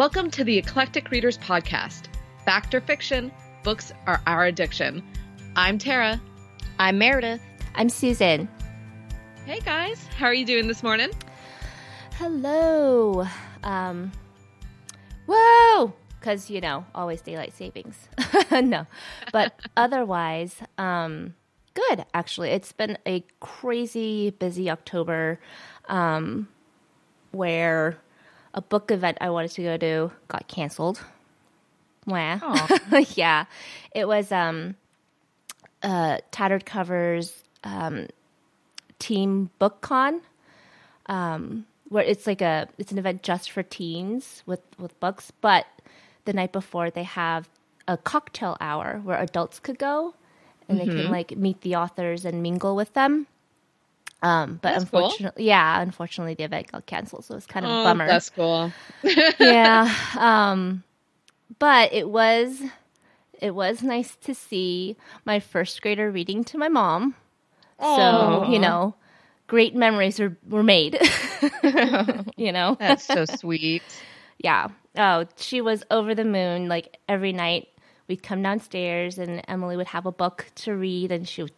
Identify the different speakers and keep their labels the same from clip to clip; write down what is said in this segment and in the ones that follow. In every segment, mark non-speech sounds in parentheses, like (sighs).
Speaker 1: Welcome to the Eclectic Readers Podcast. Fact or fiction, books are our addiction. I'm Tara.
Speaker 2: I'm Meredith.
Speaker 3: I'm Susan.
Speaker 1: Hey guys, how are you doing this morning?
Speaker 3: Hello. Um, whoa! Because, you know, always daylight savings. (laughs) no. But (laughs) otherwise, um, good, actually. It's been a crazy busy October um, where a book event I wanted to go to got canceled. Wah. (laughs) yeah. It was um, uh, Tattered Covers um, Teen Book Con. Um, where it's like a it's an event just for teens with with books, but the night before they have a cocktail hour where adults could go and mm-hmm. they can like meet the authors and mingle with them. Um, but
Speaker 1: that's
Speaker 3: unfortunately,
Speaker 1: cool.
Speaker 3: yeah, unfortunately the event got canceled, so it's kind of
Speaker 1: oh,
Speaker 3: a bummer.
Speaker 1: That's cool. (laughs)
Speaker 3: yeah. Um, but it was it was nice to see my first grader reading to my mom.
Speaker 1: Aww.
Speaker 3: So, you know, great memories were, were made. (laughs) (laughs) you know?
Speaker 2: That's so sweet.
Speaker 3: yeah. Oh, she was over the moon. Like every night we'd come downstairs and Emily would have a book to read and she would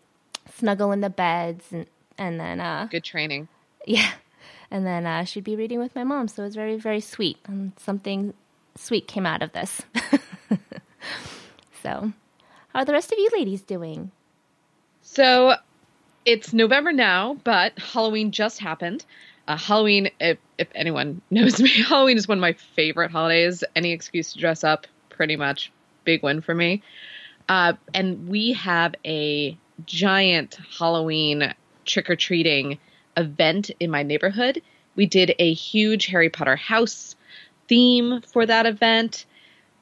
Speaker 3: snuggle in the beds and, and then uh
Speaker 1: good training.
Speaker 3: Yeah. And then uh, she'd be reading with my mom. So it was very, very sweet. And something sweet came out of this. (laughs) so how are the rest of you ladies doing?
Speaker 1: So it's November now, but Halloween just happened. Uh, Halloween, if, if anyone (laughs) knows me, Halloween is one of my favorite holidays. Any excuse to dress up, pretty much, big win for me. Uh, and we have a giant Halloween trick or treating event in my neighborhood. We did a huge Harry Potter house theme for that event,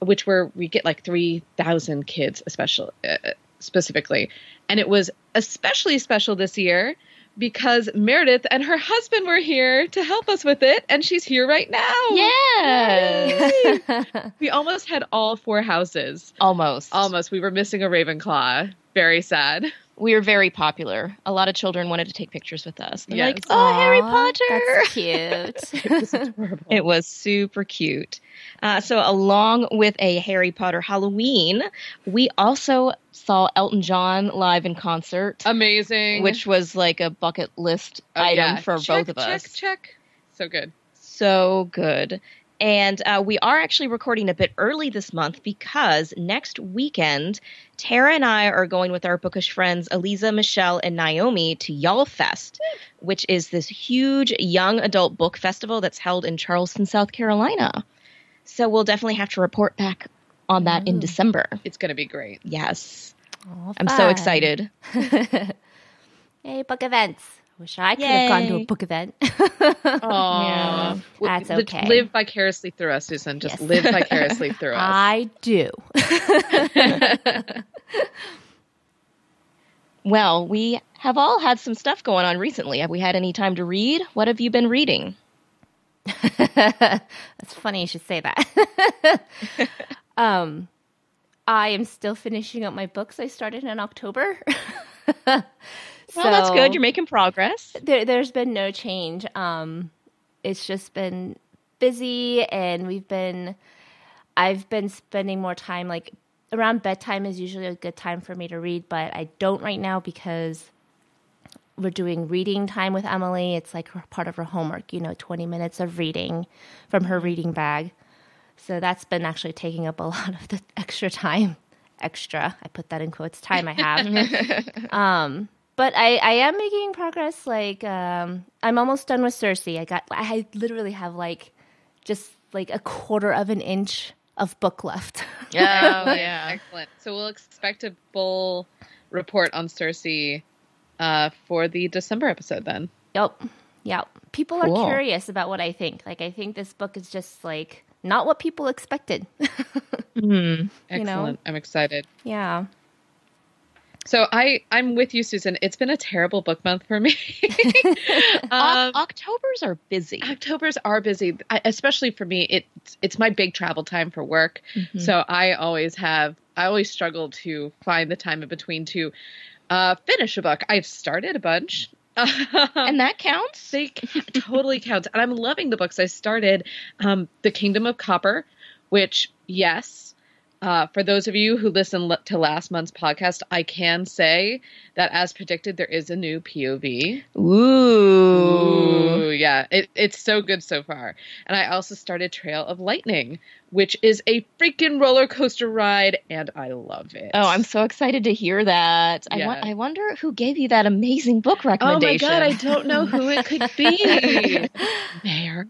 Speaker 1: which where we get like three thousand kids, especially uh, specifically, and it was especially special this year because Meredith and her husband were here to help us with it, and she's here right now.
Speaker 2: Yeah.
Speaker 1: we almost had all four houses.
Speaker 2: Almost.
Speaker 1: Almost. We were missing a Ravenclaw. Very sad.
Speaker 2: We were very popular. A lot of children wanted to take pictures with us. They're
Speaker 1: Yes.
Speaker 2: like, oh, Harry Potter.
Speaker 3: That's (laughs) cute. (laughs)
Speaker 1: It was adorable.
Speaker 2: It was super cute. Uh, so, along with a Harry Potter Halloween, we also saw Elton John live in concert,
Speaker 1: Amazing.
Speaker 2: which was like a bucket list
Speaker 1: Oh,
Speaker 2: item
Speaker 1: yeah.
Speaker 2: for
Speaker 1: Check,
Speaker 2: both of us.
Speaker 1: Check, check. So good.
Speaker 2: So good. And uh, we are actually recording a bit early this month because next weekend, Tara and I are going with our bookish friends Eliza, Michelle, and Naomi to YALLFest, which is this huge young adult book festival that's held in Charleston, South Carolina. So we'll definitely have to report back on that in mm. December.
Speaker 1: It's going to be great.
Speaker 2: Yes.
Speaker 3: Aw,
Speaker 2: I'm so excited. (laughs) (laughs)
Speaker 3: Yay, book events. Wish I could have gone to a book event. (laughs)
Speaker 1: Aww.
Speaker 3: That's
Speaker 1: Li-
Speaker 3: okay.
Speaker 1: Live vicariously through us, Susan. Just
Speaker 3: Yes.
Speaker 1: live vicariously (laughs) through us.
Speaker 3: I do. (laughs)
Speaker 2: Well, we have all had some stuff going on recently. Have we had any time to read? What have you been reading?
Speaker 3: That's funny you should say that. um, I am still finishing up my books I started in October.
Speaker 2: Well, that's good. You're making progress.
Speaker 3: there, there's been no change. Um, it's just been busy, and we've been. I've been spending more time like around bedtime is usually a good time for me to read, but I don't right now because we're doing reading time with Emily. It's like part of her homework, you know, 20 minutes of reading from her reading bag. So that's been actually taking up a (laughs) lot of the extra time. Extra, I put that in quotes, time I have. (laughs) um, but I, I am making progress. Like, um, I'm almost done with Circe. I got, I literally have like just like a quarter of an inch of book left. (laughs)
Speaker 2: Oh, yeah. (laughs)
Speaker 1: Excellent. So we'll expect a full report on Circe uh, for the December episode then.
Speaker 3: Yep. Yep. People
Speaker 2: Cool.
Speaker 3: are curious about what I think. Like, I think this book is just like not what people expected. (laughs)
Speaker 2: Hmm.
Speaker 1: Excellent.
Speaker 3: You know?
Speaker 1: I'm excited.
Speaker 3: yeah.
Speaker 1: So I I'm with you, Susan. It's been a terrible book month for me. (laughs) (laughs) um,
Speaker 2: Octobers are busy.
Speaker 1: October's are busy, I, especially for me. It's it's my big travel time for work, so I always have I always struggle to find the time in between to uh, finish a book. I've started a bunch, (laughs)
Speaker 2: and that counts.
Speaker 1: They totally counts. And I'm loving the books I started. Um, the Kingdom of Copper, which, yes, uh, for those of you who listened to last month's podcast, I can say that as predicted, there is a new POV.
Speaker 2: Ooh.
Speaker 1: Ooh yeah, it, it's so good so far. And I also started Trail of Lightning, which is a freaking roller coaster ride, and I love it.
Speaker 2: Oh, I'm so excited to hear that. Yeah. I, wa- I wonder who gave you that amazing book recommendation.
Speaker 1: Oh my god, I don't know who it could be. (laughs)
Speaker 2: Mayor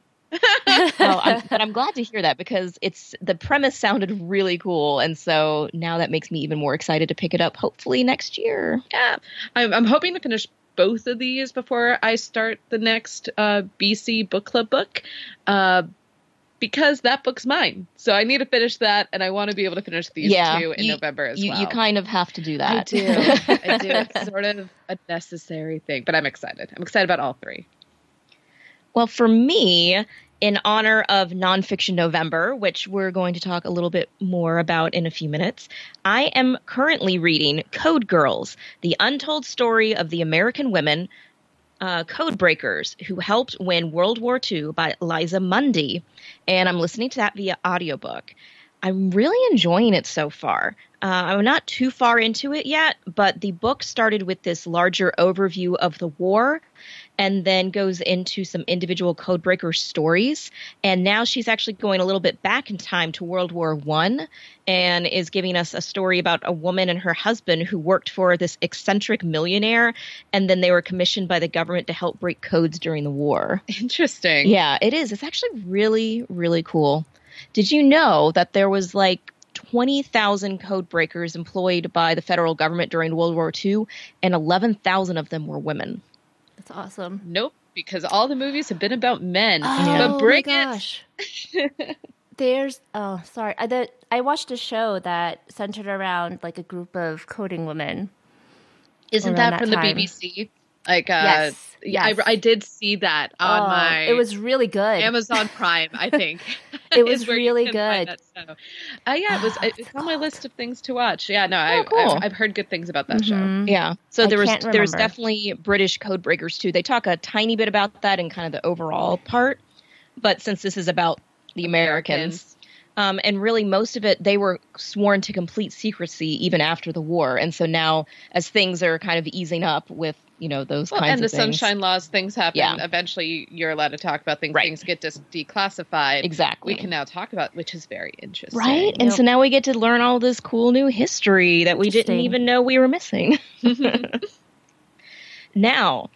Speaker 2: well, I'm, (laughs) but I'm glad to hear that because it's the premise sounded really cool, and so now that makes me even more excited to pick it up. Hopefully next year.
Speaker 1: Yeah, I'm, I'm hoping to finish both of these before I start the next uh, BC book club book. Uh, because that book's mine. So I need to finish that, and I want to be able to finish these yeah, two in
Speaker 2: you,
Speaker 1: November as
Speaker 2: you,
Speaker 1: well.
Speaker 2: You kind of have to do that.
Speaker 1: I do. I do. It's sort of a necessary thing, but I'm excited. I'm excited about all three.
Speaker 2: Well, for me, in honor of Nonfiction November, which we're going to talk a little bit more about in a few minutes, I am currently reading Code Girls, the untold story of the American women uh, code breakers who helped win World War II by Liza Mundy. And I'm listening to that via audiobook. I'm really enjoying it so far. Uh, I'm not too far into it yet, but the book started with this larger overview of the war and then goes into some individual codebreaker stories. And now she's actually going a little bit back in time to World War One and is giving us a story about a woman and her husband who worked for this eccentric millionaire and then they were commissioned by the government to help break codes during the war.
Speaker 1: Interesting.
Speaker 2: Yeah, it is. It's actually really, really cool. Did you know that there was like 20,000 code breakers employed by the federal government during World War II, and 11,000 of them were women.
Speaker 3: That's awesome.
Speaker 1: Nope, because all the movies have been about men.
Speaker 3: Oh,
Speaker 1: but bring
Speaker 3: my gosh. (laughs) There's oh sorry I the, I watched a show that centered around like a group of coding women.
Speaker 1: Isn't that, that from time. the BBC? Like, uh, yes, yes. I, I did see that on
Speaker 3: oh,
Speaker 1: my.
Speaker 3: It was really good.
Speaker 1: Amazon Prime, I think. (laughs)
Speaker 3: it (laughs) was really good.
Speaker 1: Uh, yeah, it was. (gasps) Oh, it's on my list of things to watch. Yeah, no, oh, I, cool. I've, I've, heard good things about that mm-hmm.
Speaker 2: show. Yeah, so there was there was definitely British code breakers too. They talk a tiny bit about that in kind of the overall part, but since this is about the Americans, Americans um, and really, most of it, they were sworn to complete secrecy even after the war. And so now, as things are kind of easing up with, you know, those well, kinds
Speaker 1: and
Speaker 2: of
Speaker 1: things. And the Sunshine Laws, things happen. Yeah. Eventually, you're allowed to talk about things. Right. Things get dis- declassified.
Speaker 2: Exactly.
Speaker 1: We can now talk about, which is very interesting.
Speaker 2: Right. And so now we get to learn all this cool new history that we didn't even know we were missing. (laughs) Mm-hmm. now,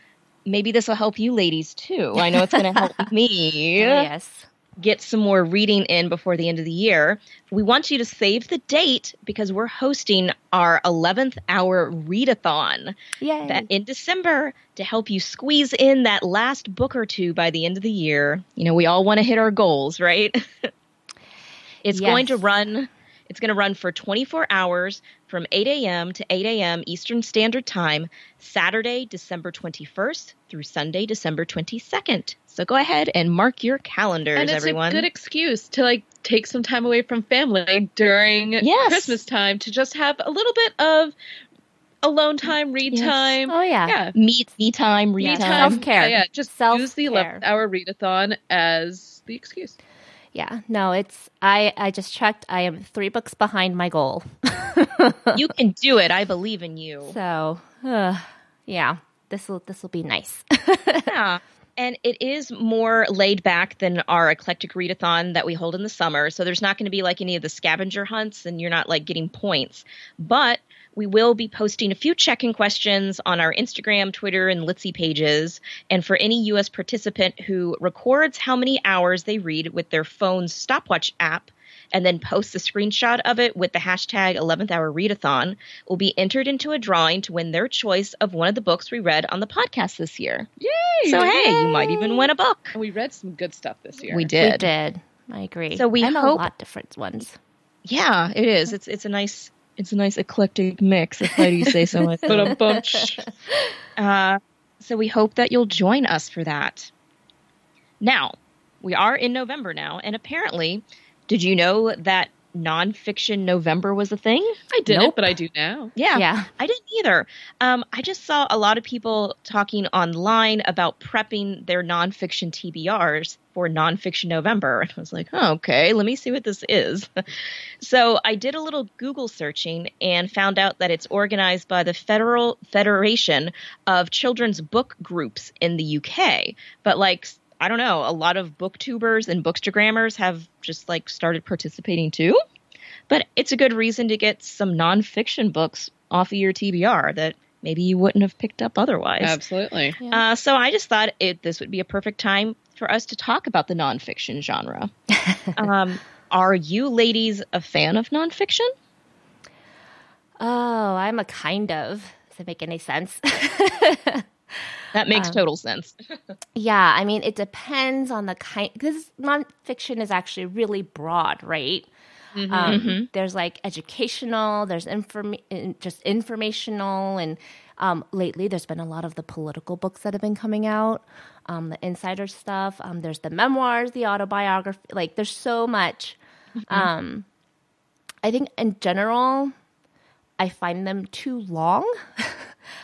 Speaker 2: maybe this will help you ladies too. I know it's going to help (laughs) me.
Speaker 3: Oh, yes
Speaker 2: get some more reading in before the end of the year, we want you to save the date because we're hosting our 11th hour readathon
Speaker 3: Yay.
Speaker 2: that in December to help you squeeze in that last book or two by the end of the year. You know, we all want to hit our goals, right? it's yes. going to run it's going to run for 24 hours from 8 a.m. to 8 a.m. Eastern Standard Time, Saturday, December 21st through Sunday, December 22nd. So go ahead and mark your calendars,
Speaker 1: and it's
Speaker 2: everyone.
Speaker 1: a good excuse to like take some time away from family during yes. Christmas time to just have a little bit of alone time, read yes. time.
Speaker 3: Oh yeah,
Speaker 1: yeah.
Speaker 2: Meet me time, read
Speaker 1: yes.
Speaker 2: time,
Speaker 3: self care.
Speaker 1: Yeah, just Self-care. use the eleven hour readathon as the excuse.
Speaker 3: Yeah, no, it's I. I just checked. I am three books behind my goal. (laughs)
Speaker 2: you can do it. I believe in you.
Speaker 3: So, uh, yeah, this will this will be nice. (laughs)
Speaker 2: yeah. And it is more laid back than our eclectic readathon that we hold in the summer. So there's not going to be like any of the scavenger hunts and you're not like getting points. But we will be posting a few check in questions on our Instagram, Twitter, and Litsy pages. And for any U.S. participant who records how many hours they read with their phone's stopwatch app, and then posts a screenshot of it with the hashtag 11th hour readathon will be entered into a drawing to win their choice of one of the books we read on the podcast this year.
Speaker 1: Yay!
Speaker 2: So hey, you might even win a book.
Speaker 1: And we read some good stuff this year.
Speaker 2: We did.
Speaker 3: We did. I agree.
Speaker 2: So we
Speaker 3: and
Speaker 2: hope
Speaker 3: a lot different ones.
Speaker 2: Yeah, it is. It's it's a nice it's a nice eclectic mix, if I do say so myself. But a bunch. Uh, so we hope that you'll join us for that. Now, we are in November now, and apparently, did you know that nonfiction November was a thing.
Speaker 1: I didn't,
Speaker 3: Nope.
Speaker 1: but I do now.
Speaker 2: Yeah,
Speaker 3: Yeah.
Speaker 2: I didn't either. Um, I just saw a lot of people talking online about prepping their nonfiction TBRs for Nonfiction November. And I was like, oh, okay, let me see what this is. (laughs) so I did a little Google searching and found out that it's organized by the Federal Federation of Children's Book Groups in the UK. But like, I don't know, a lot of booktubers and bookstagrammers have just like started participating too but it's a good reason to get some nonfiction books off of your TBR that maybe you wouldn't have picked up otherwise.
Speaker 1: Absolutely.
Speaker 3: Yeah.
Speaker 2: Uh, so I just thought it this would be a perfect time for us to talk about the nonfiction genre. (laughs) um, are you ladies a fan of nonfiction?
Speaker 3: oh, I'm a kind of. Does it make any sense? (laughs) (laughs)
Speaker 2: That makes
Speaker 3: Um,
Speaker 2: total sense. (laughs)
Speaker 3: yeah, I mean, it depends on the kind, because nonfiction is actually really broad, right? Um,
Speaker 2: Mhm.
Speaker 3: There's like educational, there's inform- in- just informational, and um, lately there's been a lot of the political books that have been coming out, um, the insider stuff. Um, there's the memoirs, the autobiography. Like, there's so much. Um, I think in general, I find them too long. (laughs)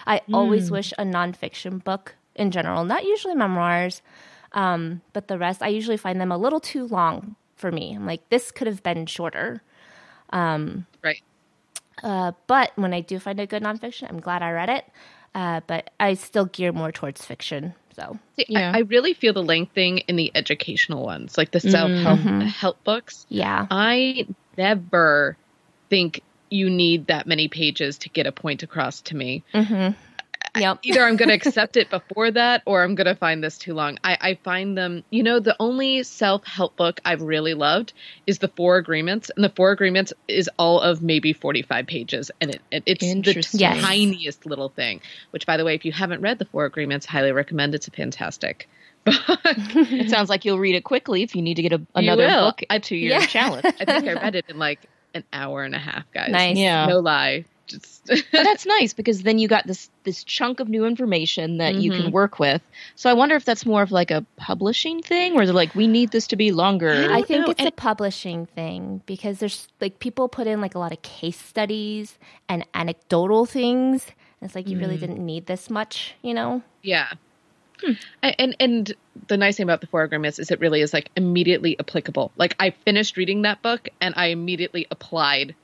Speaker 3: I always wish a nonfiction book in general, not usually memoirs, um, but the rest, I usually find them a little too long for me. I'm like, this could have been shorter.
Speaker 1: Right.
Speaker 3: Uh, but when I do find a good nonfiction, I'm glad I read it. Uh, but I still gear more towards fiction. So
Speaker 1: See,
Speaker 2: Yeah.
Speaker 1: I, I really feel the length thing in the educational ones, like the self help help books.
Speaker 3: yeah,
Speaker 1: I never think you need that many pages to get a point across to me. Mm-hmm.
Speaker 3: yep, (laughs)
Speaker 1: Either I'm going to accept it before that or I'm going to find this too long. I, I find them, you know, the only self help book I've really loved is The Four Agreements. And The Four Agreements is all of maybe 45 pages. And it, it, it's the
Speaker 3: Yes.
Speaker 1: tiniest little thing, which, by the way, if you haven't read The Four Agreements, highly recommend. It's a fantastic. (laughs)
Speaker 2: it sounds like you'll read it quickly if you need to get a, another book to your
Speaker 3: Yeah.
Speaker 2: challenge. (laughs)
Speaker 1: I think I read it in like an hour and a half, guys.
Speaker 3: Nice.
Speaker 2: Yeah.
Speaker 1: No lie. Just (laughs)
Speaker 2: but that's nice because then you got this this chunk of new information that you
Speaker 1: Mm-hmm.
Speaker 2: can work with. So I wonder if that's more of like a publishing thing where they're like, we need this to be longer.
Speaker 3: I think
Speaker 1: know,
Speaker 3: it's a publishing thing because there's like people put in like a lot of case studies and anecdotal things. And it's like you really didn't need this much, you know?
Speaker 1: yeah. I- And and the nice thing about the four agreements is it really is like immediately applicable. Like I finished reading that book and I immediately applied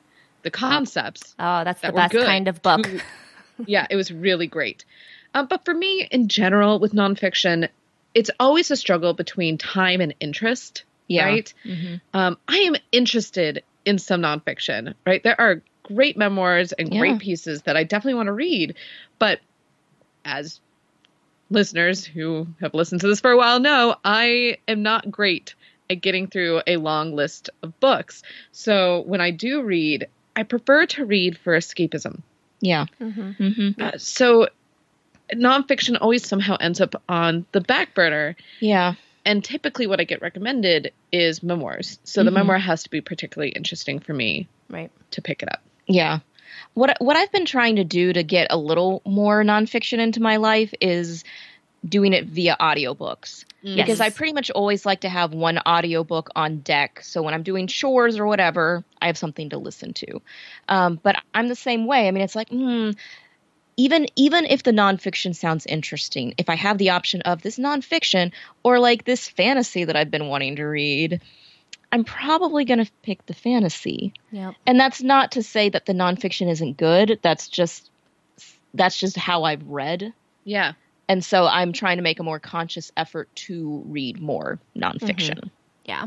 Speaker 1: the concepts.
Speaker 3: Oh, that's the
Speaker 1: that were
Speaker 3: best kind of book.
Speaker 1: to- (laughs) yeah, it was really great. Um, but for me, in general, with nonfiction, it's always a struggle between time and interest.
Speaker 2: Yeah.
Speaker 1: Right.
Speaker 2: Mhm.
Speaker 1: Um, I am interested in some nonfiction. Right. There are great memoirs and
Speaker 2: Yeah.
Speaker 1: great pieces that I definitely want to read, but as listeners who have listened to this for a while know, I am not great at getting through a long list of books. So when I do read, I prefer to read for escapism.
Speaker 2: Yeah.
Speaker 3: hmm
Speaker 2: hmm
Speaker 1: Uh, so nonfiction always somehow ends up on the back burner.
Speaker 2: Yeah.
Speaker 1: And typically, what I get recommended is memoirs. So the
Speaker 2: Mhm.
Speaker 1: memoir has to be particularly interesting for me
Speaker 3: Right.
Speaker 1: to pick it up.
Speaker 2: Yeah. What what I've been trying to do to get a little more nonfiction into my life is doing it via audiobooks. Because I pretty much always like to have one audiobook on deck. So when I'm doing chores or whatever, I have something to listen to. Um, but I'm the same way. I mean, it's like, hmm, even even if the nonfiction sounds interesting, if I have the option of this nonfiction or like this fantasy that I've been wanting to read, I'm probably going to pick the fantasy.
Speaker 3: Yep.
Speaker 2: And that's not to say that the nonfiction isn't good. That's just that's just how I've read.
Speaker 1: Yeah.
Speaker 2: And so I'm trying to make a more conscious effort to read more nonfiction.
Speaker 3: Yeah.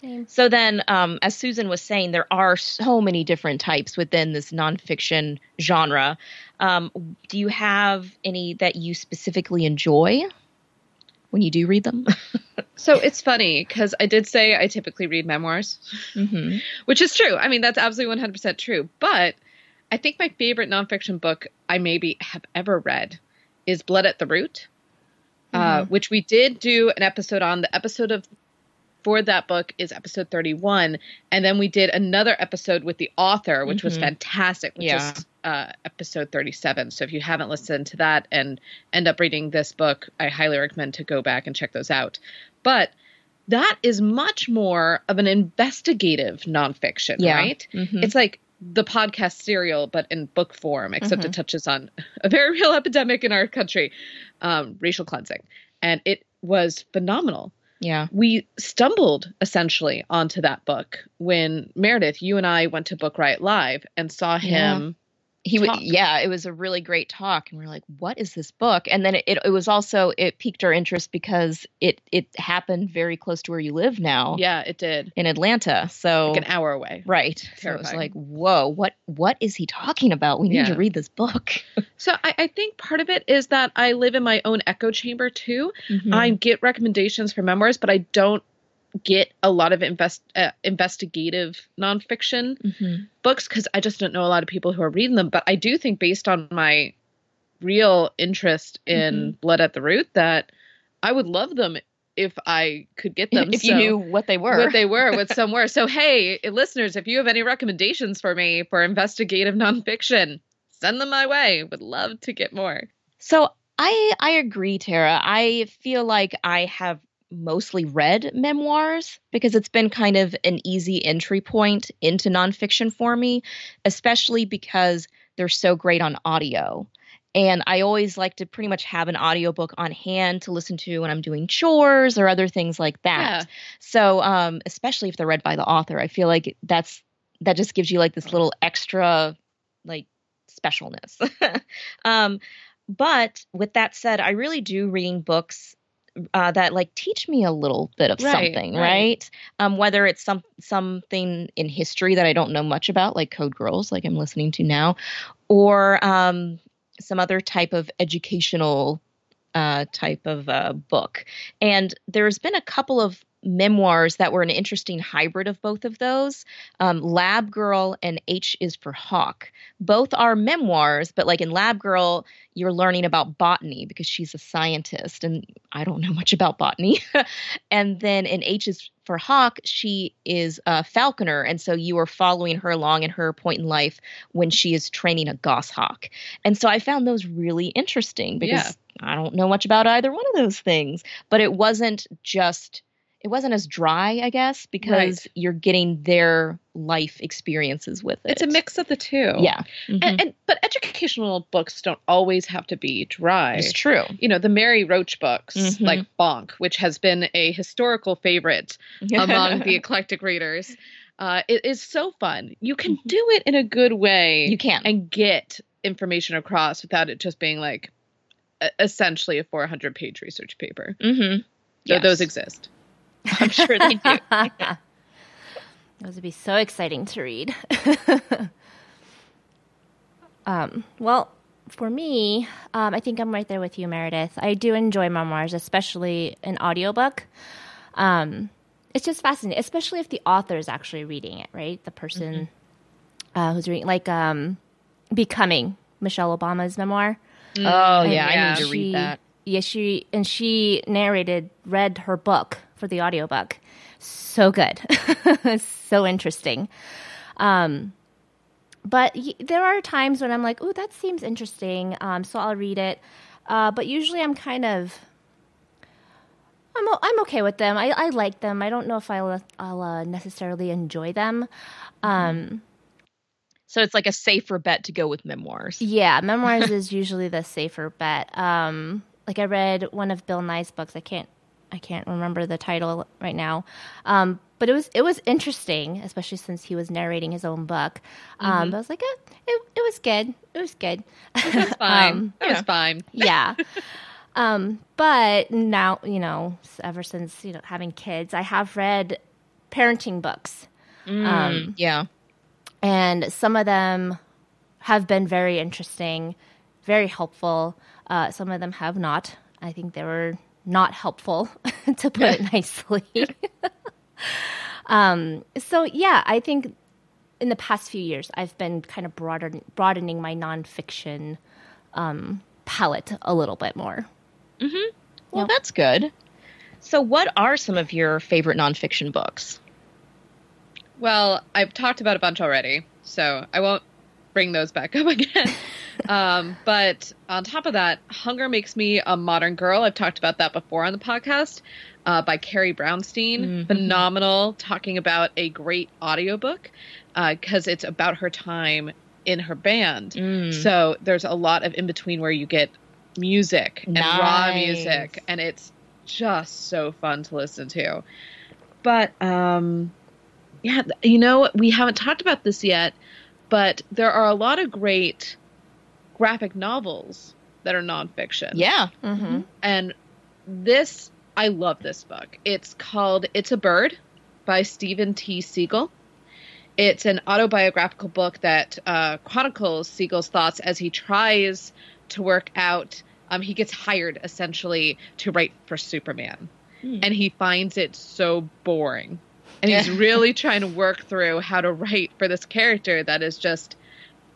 Speaker 3: Same.
Speaker 2: So then, um, as Susan was saying, there are so many different types within this nonfiction genre. Um, do you have any that you specifically enjoy when you do read them? (laughs)
Speaker 1: So it's funny because I did say I typically read memoirs,
Speaker 2: mm-hmm.
Speaker 1: which is true. I mean, that's absolutely 100% true. But I think my favorite nonfiction book I maybe have ever read is Blood at the Root, uh, which we did do an episode on. The episode of for that book is episode 31 and then we did another episode with the author which was
Speaker 2: Mhm.
Speaker 1: fantastic which
Speaker 2: Yeah.
Speaker 1: is uh, episode 37 so if you haven't listened to that and end up reading this book i highly recommend to go back and check those out but that is much more of an investigative nonfiction,
Speaker 2: Yeah.
Speaker 1: right?
Speaker 2: Mhm.
Speaker 1: It's like the podcast serial, but in book form, except
Speaker 2: Mhm.
Speaker 1: it touches on a very real epidemic in our country, um, racial cleansing. And it was phenomenal.
Speaker 2: yeah.
Speaker 1: We stumbled essentially onto that book when Meredith, you and I went to Book Riot Live and saw him.
Speaker 2: He would yeah it was a really great talk and we are like what is this book and then it, it, it was also it piqued our interest because it it happened very close to where you live now
Speaker 1: Yeah, it did.
Speaker 2: in atlanta so
Speaker 1: Like an hour away.
Speaker 2: right so it was like whoa what what is he talking about we need
Speaker 1: Yeah.
Speaker 2: to read this book (laughs)
Speaker 1: So I, I think part of it is that I live in my own echo chamber too.
Speaker 2: Mm-hmm.
Speaker 1: I get recommendations for memoirs, but I don't get a lot of invest uh, investigative nonfiction
Speaker 2: Mhm.
Speaker 1: books because I just don't know a lot of people who are reading them. But I do think, based on my real interest in
Speaker 2: Mm-hmm.
Speaker 1: Blood at the Root, that I would love them if I could get them. (laughs)
Speaker 2: if you knew what they were
Speaker 1: what they were, what (laughs) some were. So, hey, listeners, if you have any recommendations for me for investigative nonfiction, send them my way. Would love to get more.
Speaker 2: So I I agree, Tara. I feel like I have mostly read memoirs because it's been kind of an easy entry point into nonfiction for me, especially because they're so great on audio. And I always like to pretty much have an audiobook on hand to listen to when I'm doing chores or other things like that.
Speaker 1: Yeah.
Speaker 2: So, um, especially if they're read by the author, I feel like that's that just gives you like this little extra like specialness. (laughs) um, but with that said, I really do reading books uh, that like teach me a little bit of
Speaker 1: Right,
Speaker 2: something,
Speaker 1: right.
Speaker 2: right? Um, whether it's some something in history that I don't know much about, like Code Girls, like I'm listening to now, or um, some other type of educational uh, type of uh, book. And there's been a couple of memoirs that were an interesting hybrid of both of those um, Lab Girl and H is for Hawk. Both are memoirs, but like in Lab Girl, you're learning about botany because she's a scientist, and I don't know much about botany. (laughs) and then in H is for Hawk, she is a falconer, and so you are following her along in her point in life when she is training a goshawk. And so I found those really interesting because
Speaker 1: Yeah.
Speaker 2: I don't know much about either one of those things, but it wasn't just it wasn't as dry, I guess, because
Speaker 1: Right.
Speaker 2: you're getting their life experiences with it.
Speaker 1: It's a mix of the two.
Speaker 2: Yeah. Mhm.
Speaker 1: And, and but educational books don't always have to be dry.
Speaker 2: it's true.
Speaker 1: You know, the Mary Roach books,
Speaker 2: Mhm.
Speaker 1: like Bonk, which has been a historical favorite (laughs) among the eclectic readers, uh, it is so fun. You can
Speaker 2: Mhm.
Speaker 1: do it in a good way
Speaker 2: you can.
Speaker 1: and get information across without it just being like essentially a 400 page research paper.
Speaker 2: mm-hmm.
Speaker 1: Though Those exist. (laughs)
Speaker 2: I'm sure they do. (laughs)
Speaker 3: Those would be so exciting to read. (laughs) um, well, for me, um, I think I'm right there with you, Meredith. I do enjoy memoirs, especially an audiobook. Um, it's just fascinating, especially if the author is actually reading it, right? The person uh, who's reading, like um, Becoming, Michelle Obama's memoir.
Speaker 2: Oh yeah, I need to read that.
Speaker 3: Yeah, she and she narrated, read her book for the audiobook. So good, (laughs) so interesting. Um, but y- there are times when I'm like, "Oh, that seems interesting," um, so I'll read it. Uh, but usually, I'm kind of I'm o- I'm okay with them. I, I like them. I don't know if I'll I'll uh, necessarily enjoy them. Um,
Speaker 2: So it's like a safer bet to go with memoirs.
Speaker 3: Yeah, memoirs (laughs) is usually the safer bet. Um, like I read one of Bill Nye's books. I can't I can't remember the title right now. Um, but it was it was interesting, especially since he was narrating his own book. Um, but I was like, eh, it it was good. It was good.
Speaker 1: It was (laughs) fine.
Speaker 3: Um,
Speaker 1: it was
Speaker 2: yeah.
Speaker 1: fine. (laughs)
Speaker 3: yeah. Um, but now, you know, ever since, you know, having kids, I have read parenting books. Um,
Speaker 2: Yeah.
Speaker 3: and some of them have been very interesting, very helpful. Uh, some of them have not. I think they were not helpful, (laughs) to put it nicely. (laughs) um, so yeah, I think in the past few years, I've been kind of broaden, broadening my nonfiction um, palette a little bit more. Hmm.
Speaker 2: Well, that's good. So, what are some of your favorite nonfiction books?
Speaker 1: Well, I've talked about a bunch already, so I won't bring those back up (laughs) again. Um, but on top of that, Hunger Makes Me a Modern Girl. I've talked about that before on the podcast. uh, by Carrie Brownstein.
Speaker 2: Mhm.
Speaker 1: Phenomenal, talking about a great audiobook because it's about her time in her band.
Speaker 2: Mm.
Speaker 1: So there's a lot of in between where you get music and raw music, and it's just so fun to listen to. But um, yeah, you know, we haven't talked about this yet, but there are a lot of great graphic novels that are nonfiction.
Speaker 2: yeah.
Speaker 3: Mm-hmm.
Speaker 1: And this, I love this book. It's called It's a Bird by Steven T. Seagle. It's an autobiographical book that uh, chronicles Seagle's thoughts as he tries to work out. Um, he gets hired essentially to write for Superman,
Speaker 2: Hmm.
Speaker 1: and he finds it so boring. And he's really trying to work through how to write for this character that is just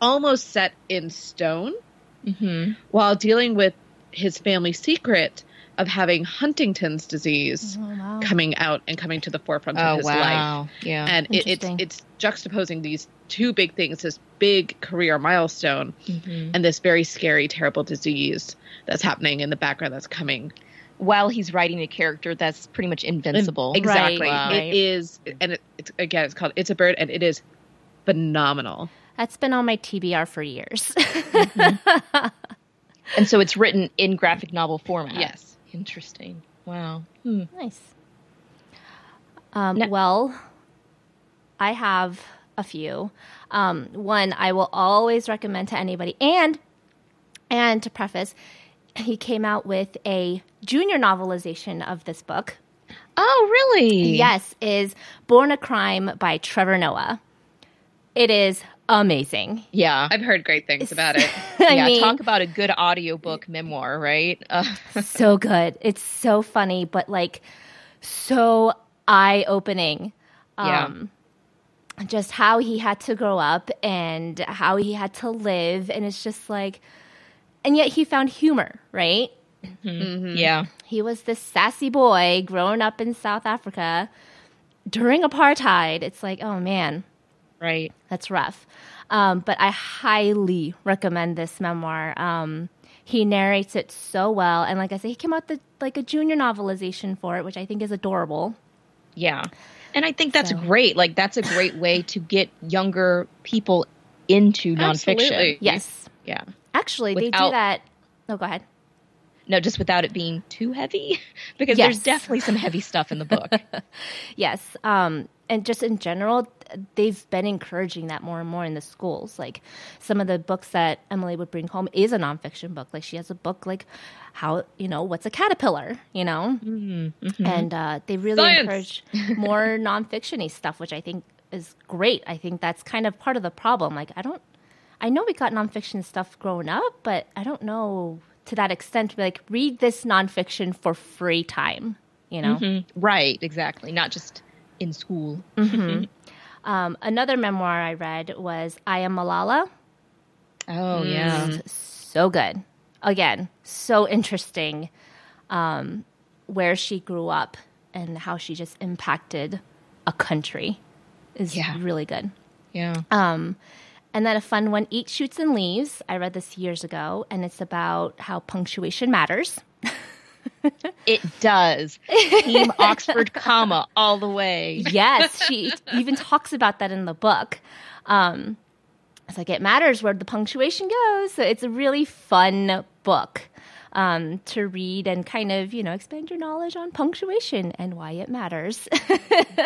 Speaker 1: almost set in stone
Speaker 2: hmm
Speaker 1: while dealing with his family secret of having Huntington's disease
Speaker 3: Oh, wow.
Speaker 1: coming out and coming to the forefront
Speaker 2: Oh
Speaker 1: of his life.
Speaker 2: wow. Yeah.
Speaker 1: And it, it's it's juxtaposing these two big things: this big career milestone
Speaker 2: Mhm.
Speaker 1: and this very scary, terrible disease that's happening in the background that's coming.
Speaker 2: While he's writing a character that's pretty much invincible.
Speaker 1: Exactly.
Speaker 2: Wow.
Speaker 1: It is, and it, it's again, it's called "It's a Bird," and it is phenomenal.
Speaker 3: That's been on my TBR for years. (laughs)
Speaker 2: And so it's written in graphic novel format.
Speaker 1: Yes.
Speaker 2: Interesting. Wow. Hmm.
Speaker 3: nice. Um,
Speaker 2: No-
Speaker 3: Well, I have a few. Um, one I will always recommend to anybody, and and to preface, he came out with a junior novelization of this book.
Speaker 2: Oh, really?
Speaker 3: Yes, is Born a Crime by Trevor Noah. It is amazing.
Speaker 2: Yeah.
Speaker 1: I've heard great things about it. (laughs)
Speaker 3: I
Speaker 2: yeah.
Speaker 3: mean,
Speaker 2: talk about a good audiobook memoir, right? Uh, (laughs)
Speaker 3: so good. It's so funny, but like so eye opening.
Speaker 2: Yeah.
Speaker 3: Um, just how he had to grow up and how he had to live. And it's just like, and yet he found humor, right?
Speaker 2: yeah.
Speaker 3: He was this sassy boy growing up in South Africa during apartheid. It's like, oh man,
Speaker 2: Right.
Speaker 3: that's rough. Um, but I highly recommend this memoir. Um, he narrates it so well, and like I said, he came out with like a junior novelization for it, which I think is adorable.
Speaker 2: Yeah. And I think that's
Speaker 3: So-
Speaker 2: great. Like that's a great way to get younger people into nonfiction.
Speaker 1: Absolutely.
Speaker 3: Yes,
Speaker 2: Yeah.
Speaker 3: actually, they do
Speaker 2: Without-
Speaker 3: that. Oh, go ahead.
Speaker 2: No, just without it being too heavy, (laughs) because
Speaker 3: Yes.
Speaker 2: there's definitely some heavy stuff in the book. (laughs)
Speaker 3: Yes, um, and just in general, they've been encouraging that more and more in the schools. Like some of the books that Emily would bring home is a nonfiction book. Like she has a book like how you know what's a caterpillar, you know, and uh, they really
Speaker 1: Science.
Speaker 3: encourage (laughs) more nonfictiony stuff, which I think is great. I think that's kind of part of the problem. Like I don't, I know we got nonfiction stuff growing up, but I don't know to that extent. to be Like read this nonfiction for free time, you know.
Speaker 2: Mhm. Right. Exactly. Not just in school. (laughs)
Speaker 3: Um, another memoir I read was I Am Malala.
Speaker 2: Oh yeah.
Speaker 3: So good. Again, so interesting um, where she grew up and how she just impacted a country is
Speaker 2: Yeah.
Speaker 3: really good.
Speaker 2: Yeah.
Speaker 3: Um, and then a fun one, Eat, Shoots, and Leaves. I read this years ago, and it's about how punctuation matters.
Speaker 2: It does. Team (laughs) Oxford comma all the way.
Speaker 3: yes, she even talks about that in the book. Um, it's like it matters where the punctuation goes. So it's a really fun book um, to read and kind of you know expand your knowledge on punctuation and why it matters.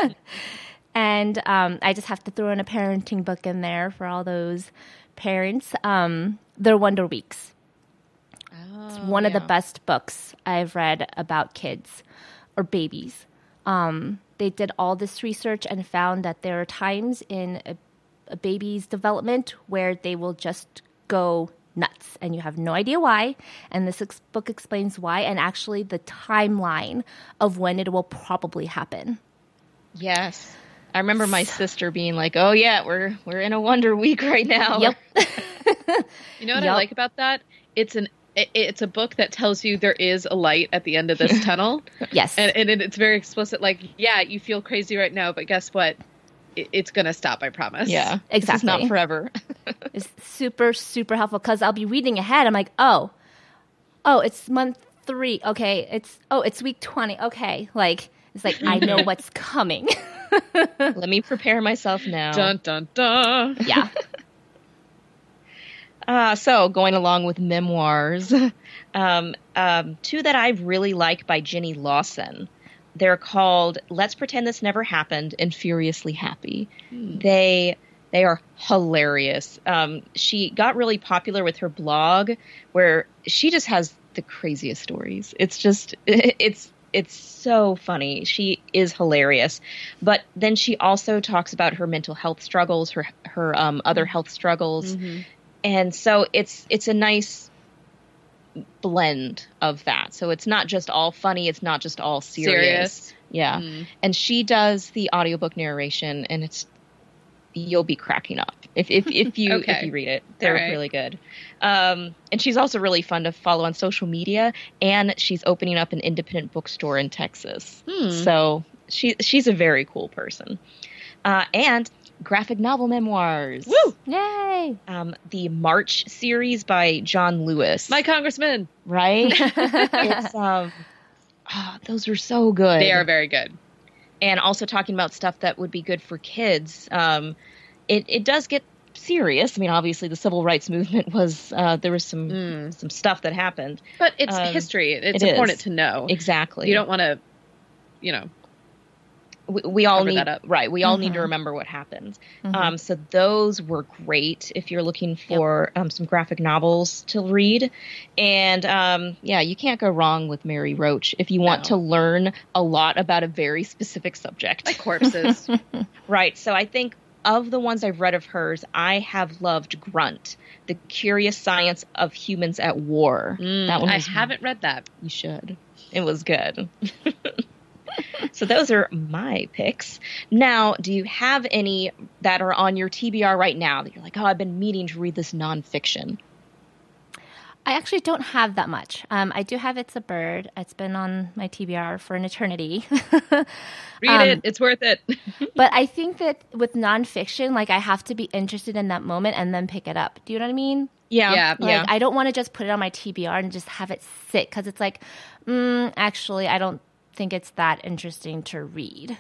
Speaker 3: (laughs) and um, I just have to throw in a parenting book in there for all those parents. Um, Their Wonder Weeks
Speaker 2: It's
Speaker 3: one of the best books I've read about kids or babies. Um, they did all this research and found that there are times in a, a baby's development where they will just go nuts and you have no idea why. And this ex- book explains why and actually the timeline of when it will probably happen.
Speaker 2: Yes. I remember my sister being like, "Oh yeah, we're we're in a Wonder Week right now."
Speaker 3: Yep. (laughs)
Speaker 1: You know what
Speaker 3: Yup.
Speaker 1: I like about that? It's an it, it's a book that tells you there is a light at the end of this (laughs) tunnel,
Speaker 3: yes.
Speaker 1: and, and it- it's very explicit. Like, yeah, you feel crazy right now, but guess what? It, it's gonna stop. I promise.
Speaker 2: Yeah. This is not forever. (laughs)
Speaker 3: it's super super helpful because I'll be reading ahead. I'm like, oh, oh, it's month three. Okay, it's oh, it's week twenty. Okay, like it's like I know (laughs) what's coming.
Speaker 2: Let me prepare myself now.
Speaker 1: Dun dun dun.
Speaker 3: yeah.
Speaker 2: Uh, so, going along with memoirs, (laughs) um, um, two that I really like by Jenny Lawson. They're called "Let's Pretend This Never Happened" and "Furiously Happy." They they are hilarious. Um, she got really popular with her blog, where she just has the craziest stories. It's just (laughs) it's it's so funny. She is hilarious, but then she also talks about her mental health struggles, her her um, other health struggles, and so it's it's a nice blend of that. So it's not just all funny. It's not just all serious.
Speaker 1: Serious.
Speaker 2: Yeah,
Speaker 1: Mm.
Speaker 2: and she does the audiobook narration, and it's you'll be cracking up if if, if you (laughs) if you read it. They're
Speaker 1: right.
Speaker 2: really good. Um, and she's also really fun to follow on social media, and she's opening up an independent bookstore in Texas.
Speaker 1: Hmm.
Speaker 2: So she she's a very cool person. Uh, and graphic novel memoirs.
Speaker 1: Woo!
Speaker 3: Yay!
Speaker 2: Um, the March series by John Lewis.
Speaker 1: My congressman.
Speaker 2: right? (laughs) it's um, ah, those are so good.
Speaker 1: They are very good.
Speaker 2: and also talking about stuff that would be good for kids. Um, it it does get serious. I mean, obviously, the civil rights movement (laughs) was uh, there was some
Speaker 1: Mm.
Speaker 2: some stuff that happened.
Speaker 1: But it's
Speaker 2: Um,
Speaker 1: history. It's
Speaker 2: it
Speaker 1: important
Speaker 2: is.
Speaker 1: to know.
Speaker 2: Exactly.
Speaker 1: You don't want to, you know,
Speaker 2: we, we all need
Speaker 1: that up.
Speaker 2: right. We all need to
Speaker 3: Mhm.
Speaker 2: remember what happened.
Speaker 3: Mhm.
Speaker 2: Um, so those were great if you're looking for um, some graphic novels to read. And um, yeah, you can't go wrong with Mary Roach if you want
Speaker 1: No.
Speaker 2: to learn a lot about a very specific subject.
Speaker 1: like corpses. (laughs)
Speaker 2: Right. So I think of the ones I've read of hers, I have loved Grunt, The Curious Science of Humans at War.
Speaker 1: Mm,
Speaker 2: That one
Speaker 1: I haven't read that.
Speaker 2: You should. It was good. (laughs) so those are my picks. Now, do you have any that are on your TBR right now that you're like, oh, I've been meaning to read this nonfiction?
Speaker 3: I actually don't have that much. Um, I do have It's a Bird. It's been on my TBR for an eternity. (laughs)
Speaker 1: Read
Speaker 3: Um,
Speaker 1: it. It's worth it. (laughs)
Speaker 3: but I think that with nonfiction, like I have to be interested in that moment and then pick it up. Do you know what I mean?
Speaker 2: Yeah.
Speaker 1: Yeah.
Speaker 3: Like I don't want to just put it on my TBR and just have it sit because it's like, mm, actually, I don't think it's that interesting to read.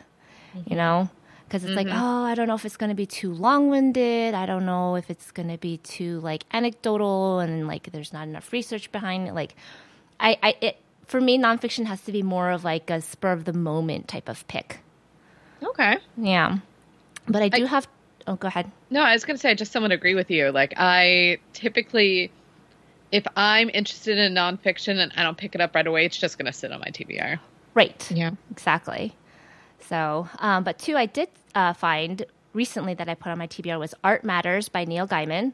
Speaker 3: You mm-hmm. know, because it's like, mm-hmm. oh, I don't know if it's going to be too long-winded. I don't know if it's going to be too like anecdotal and like there's not enough research behind it. Like, I, I, it for me, nonfiction has to be more of like a spur of the moment type of pick.
Speaker 2: Okay.
Speaker 3: Yeah, but I do have. Oh, go ahead.
Speaker 1: No, I was going to say, I just somewhat agree with you. Like, I typically, if I'm interested in nonfiction and I don't pick it up right away, it's just going to sit on my TBR.
Speaker 3: Right.
Speaker 2: Yeah.
Speaker 3: Exactly. So, um, but two I did uh, find recently that I put on my TBR was Art Matters by Neil Gaiman.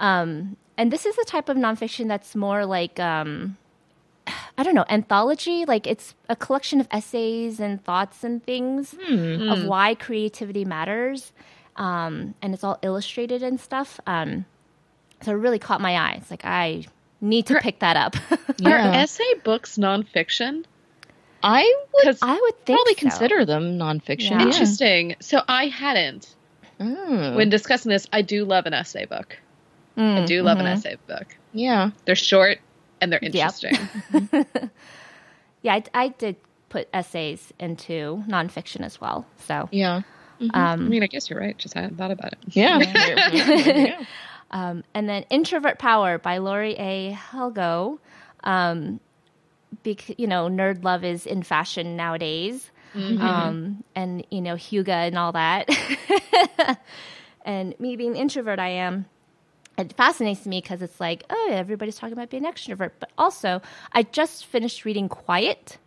Speaker 3: Um, and this is a type of nonfiction that's more like, um, I don't know, anthology. Like it's a collection of essays and thoughts and things of why creativity matters. Um, and it's all illustrated and stuff. Um, so it really caught my eye. It's like, I need to pick that up. (laughs)
Speaker 1: Are
Speaker 2: Yeah.
Speaker 1: essay books nonfiction?
Speaker 2: I would
Speaker 3: I would think
Speaker 2: probably
Speaker 3: so.
Speaker 2: consider them nonfiction.
Speaker 3: Yeah.
Speaker 2: Yeah.
Speaker 1: interesting. So I hadn't.
Speaker 2: Mm.
Speaker 1: When discussing this, I do love an essay book. I
Speaker 3: Mm,
Speaker 1: do love an
Speaker 3: mhm.
Speaker 1: essay book.
Speaker 2: yeah.
Speaker 1: They're short and they're
Speaker 3: Yep.
Speaker 1: interesting. (laughs) (laughs)
Speaker 3: Yeah, I, I did put essays into nonfiction as well. So,
Speaker 2: Yeah.
Speaker 1: I
Speaker 3: um,
Speaker 1: mean, I guess you're right. Just hadn't thought about it.
Speaker 2: Yeah. yeah. (laughs)
Speaker 3: um, and then Introvert Power by Laurie A. Helgoe. Um, bec- you know, nerd love is in fashion nowadays. Um, and, you know, hygge and all that. (laughs) and me being introvert, I am. It fascinates me because it's like, oh, everybody's talking about being extrovert. But also, I just finished reading Quiet,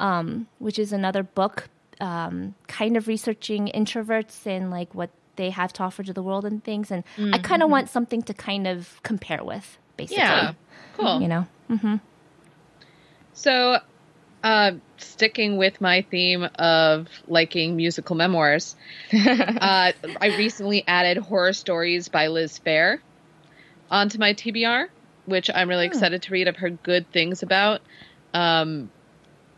Speaker 3: um, which is another book um, kind of researching introverts and like what they have to offer to the world and things. And I kind of want something to kind of compare with, basically.
Speaker 1: Yeah. Cool.
Speaker 3: You know? hmm
Speaker 1: So, uh, sticking with my theme of liking musical memoirs, (laughs) uh, I recently added Horror Stories by Liz Phair onto my TBR, which I'm really excited to read. I've heard good things about. Um,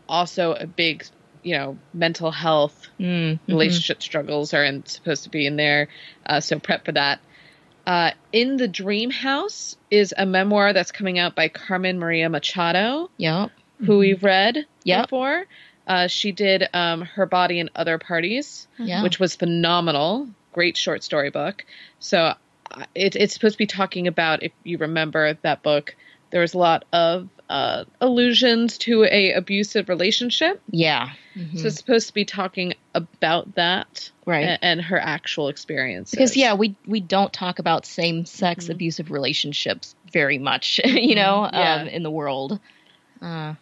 Speaker 1: also, a big, you know, mental health
Speaker 2: Mm, mhm.
Speaker 1: relationship struggles are in, supposed to be in there, uh, so prep for that. Uh, in the Dream House is a memoir that's coming out by Carmen Maria Machado,
Speaker 2: Yep.
Speaker 1: Who we've read
Speaker 2: Mm-hmm. Yep.
Speaker 1: before. Uh, she did um, Her Body and Other Parties,
Speaker 2: Yeah.
Speaker 1: which was phenomenal. Great short story book. So uh, it, it's supposed to be talking about, if you remember that book, there was a lot of uh, allusions to a abusive relationship.
Speaker 2: yeah. Mhm.
Speaker 1: So it's supposed to be talking about that
Speaker 2: right.
Speaker 1: and, and her actual experience.
Speaker 2: because yeah, we we don't talk about same sex
Speaker 1: Mhm.
Speaker 2: abusive relationships very much, (laughs) you know,
Speaker 1: Yeah.
Speaker 2: um, in the world. Uh,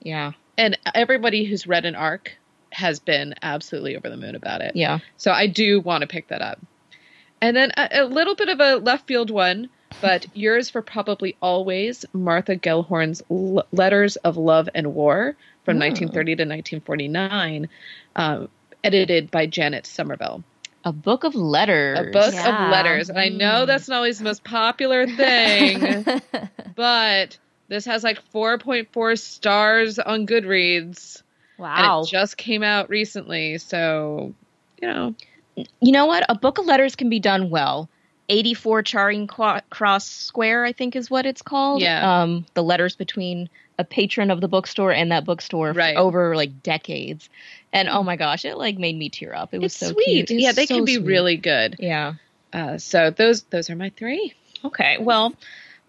Speaker 2: yeah.
Speaker 1: and everybody who's read an arc has been absolutely over the moon about it.
Speaker 2: Yeah.
Speaker 1: So I do want to pick that up. And then a, a little bit of a left field one, but (laughs) yours for probably always Martha Gellhorn's L- Letters of Love and War from
Speaker 2: Hmm.
Speaker 1: 1930 to 1949, um, edited by Janet Somerville.
Speaker 2: A book of letters.
Speaker 1: A book
Speaker 3: Yeah.
Speaker 1: of letters. And I know
Speaker 2: Mm.
Speaker 1: that's not always the most popular thing, (laughs) but this has like 4.4 stars on Goodreads.
Speaker 3: wow.
Speaker 1: And it just came out recently. So, you know,
Speaker 2: You know what? A book of letters can be done well. 84 Charing Qu- Cross Square, I think is what it's called.
Speaker 1: Yeah.
Speaker 2: Um, the letters between a patron of the bookstore and that bookstore
Speaker 1: Right.
Speaker 2: over like decades. And oh my gosh, it like made me tear up. It was
Speaker 1: it's
Speaker 2: so
Speaker 1: sweet. yeah, they
Speaker 2: so
Speaker 1: can be
Speaker 2: sweet.
Speaker 1: really good.
Speaker 2: Yeah.
Speaker 1: Uh, so those those are my three.
Speaker 2: Okay. Well,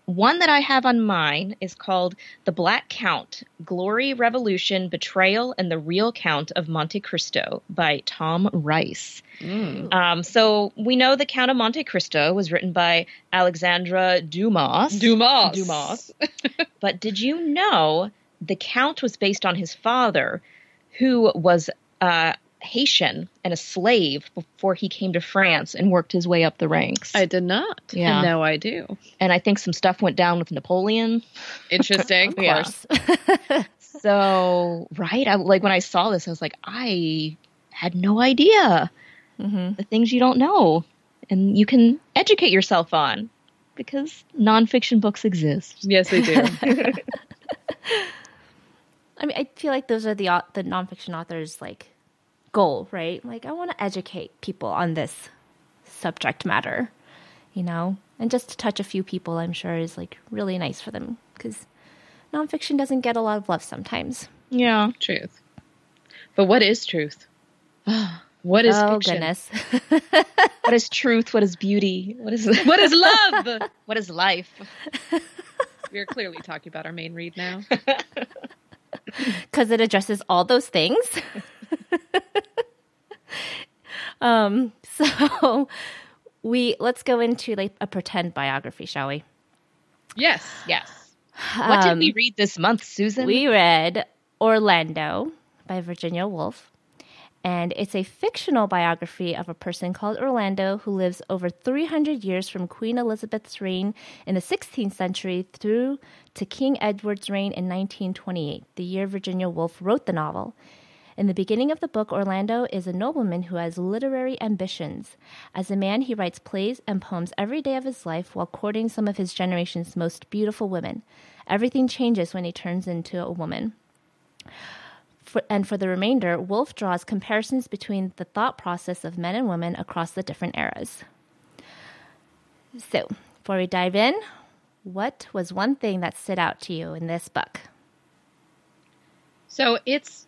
Speaker 2: one that I have on mine is called The Black Count Glory, Revolution, Betrayal, and the Real Count of Monte Cristo by Tom Reiss.
Speaker 1: Mm.
Speaker 2: Um, so we know The Count of Monte Cristo was written by Alexandre Dumas.
Speaker 1: Dumas.
Speaker 2: Dumas. (laughs) But did you know the Count was based on his father, who was uh, Haitian and a slave before he came to France and worked his way up the ranks?
Speaker 1: I did not.
Speaker 2: Yeah.
Speaker 1: And now I do.
Speaker 2: and I think some stuff went down with Napoleon.
Speaker 1: Interesting.
Speaker 3: of (laughs)
Speaker 2: Yeah.
Speaker 3: course. (laughs)
Speaker 2: So, right, I like when I saw this, I was like, I had no idea
Speaker 3: hmm
Speaker 2: the things you don't know, and you can educate yourself on because nonfiction books exist.
Speaker 1: yes, they do. (laughs)
Speaker 3: I mean, I feel like those are the au- the nonfiction author's like goal, right? Like, I want to educate people on this subject matter, you know, and just to touch a few people, I'm sure is like really nice for them because nonfiction doesn't get a lot of love sometimes.
Speaker 2: Yeah.
Speaker 1: truth. But what is truth? (sighs) What is
Speaker 3: oh
Speaker 1: fiction?
Speaker 3: goodness, (laughs)
Speaker 2: What is truth? What is beauty? What is (laughs)
Speaker 1: What is love?
Speaker 2: what is life? (laughs)
Speaker 1: We're clearly talking about our main read now.
Speaker 3: because it addresses all those things. Um, (laughs) so we let's go into like a pretend biography, shall we?
Speaker 1: Yes.
Speaker 2: Yes. What did
Speaker 3: Um,
Speaker 2: we read this month, Susan?
Speaker 3: We read Orlando by Virginia Woolf. And it's a fictional biography of a person called Orlando who lives over 300 years from Queen Elizabeth's reign in the 16th century through to King Edward's reign in 1928, the year Virginia Woolf wrote the novel. In the beginning of the book, Orlando is a nobleman who has literary ambitions. As a man, he writes plays and poems every day of his life while courting some of his generation's most beautiful women. Everything changes when he turns into a woman. For, and for the remainder, Woolf draws comparisons between the thought process of men and women across the different eras. So, before we dive in, what was one thing that stood out to you in this book?
Speaker 1: So it's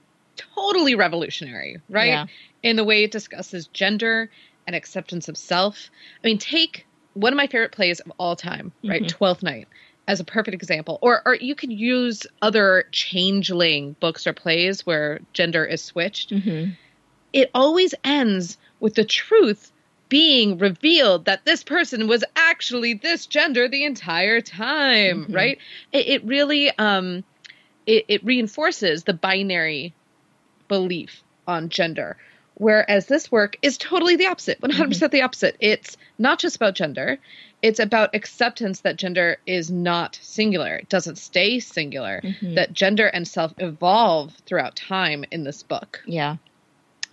Speaker 1: totally revolutionary, right?
Speaker 2: Yeah.
Speaker 1: In the way it discusses gender and acceptance of self. I mean, take one of my favorite plays of all time, right?
Speaker 2: Mhm.
Speaker 1: Twelfth Night as a perfect example. Or or you could use other changeling books or plays where gender is switched.
Speaker 2: Mm-hmm.
Speaker 1: It always ends with the truth being revealed that this person was actually this gender the entire time,
Speaker 2: Mhm.
Speaker 1: right? It, it really um it, it reinforces the binary belief on gender. Whereas this work is totally the opposite, 100% the opposite. It's not just about gender, it's about acceptance that gender is not singular. It doesn't stay singular,
Speaker 2: Mhm.
Speaker 1: that gender and self evolve throughout time in this book.
Speaker 2: Yeah.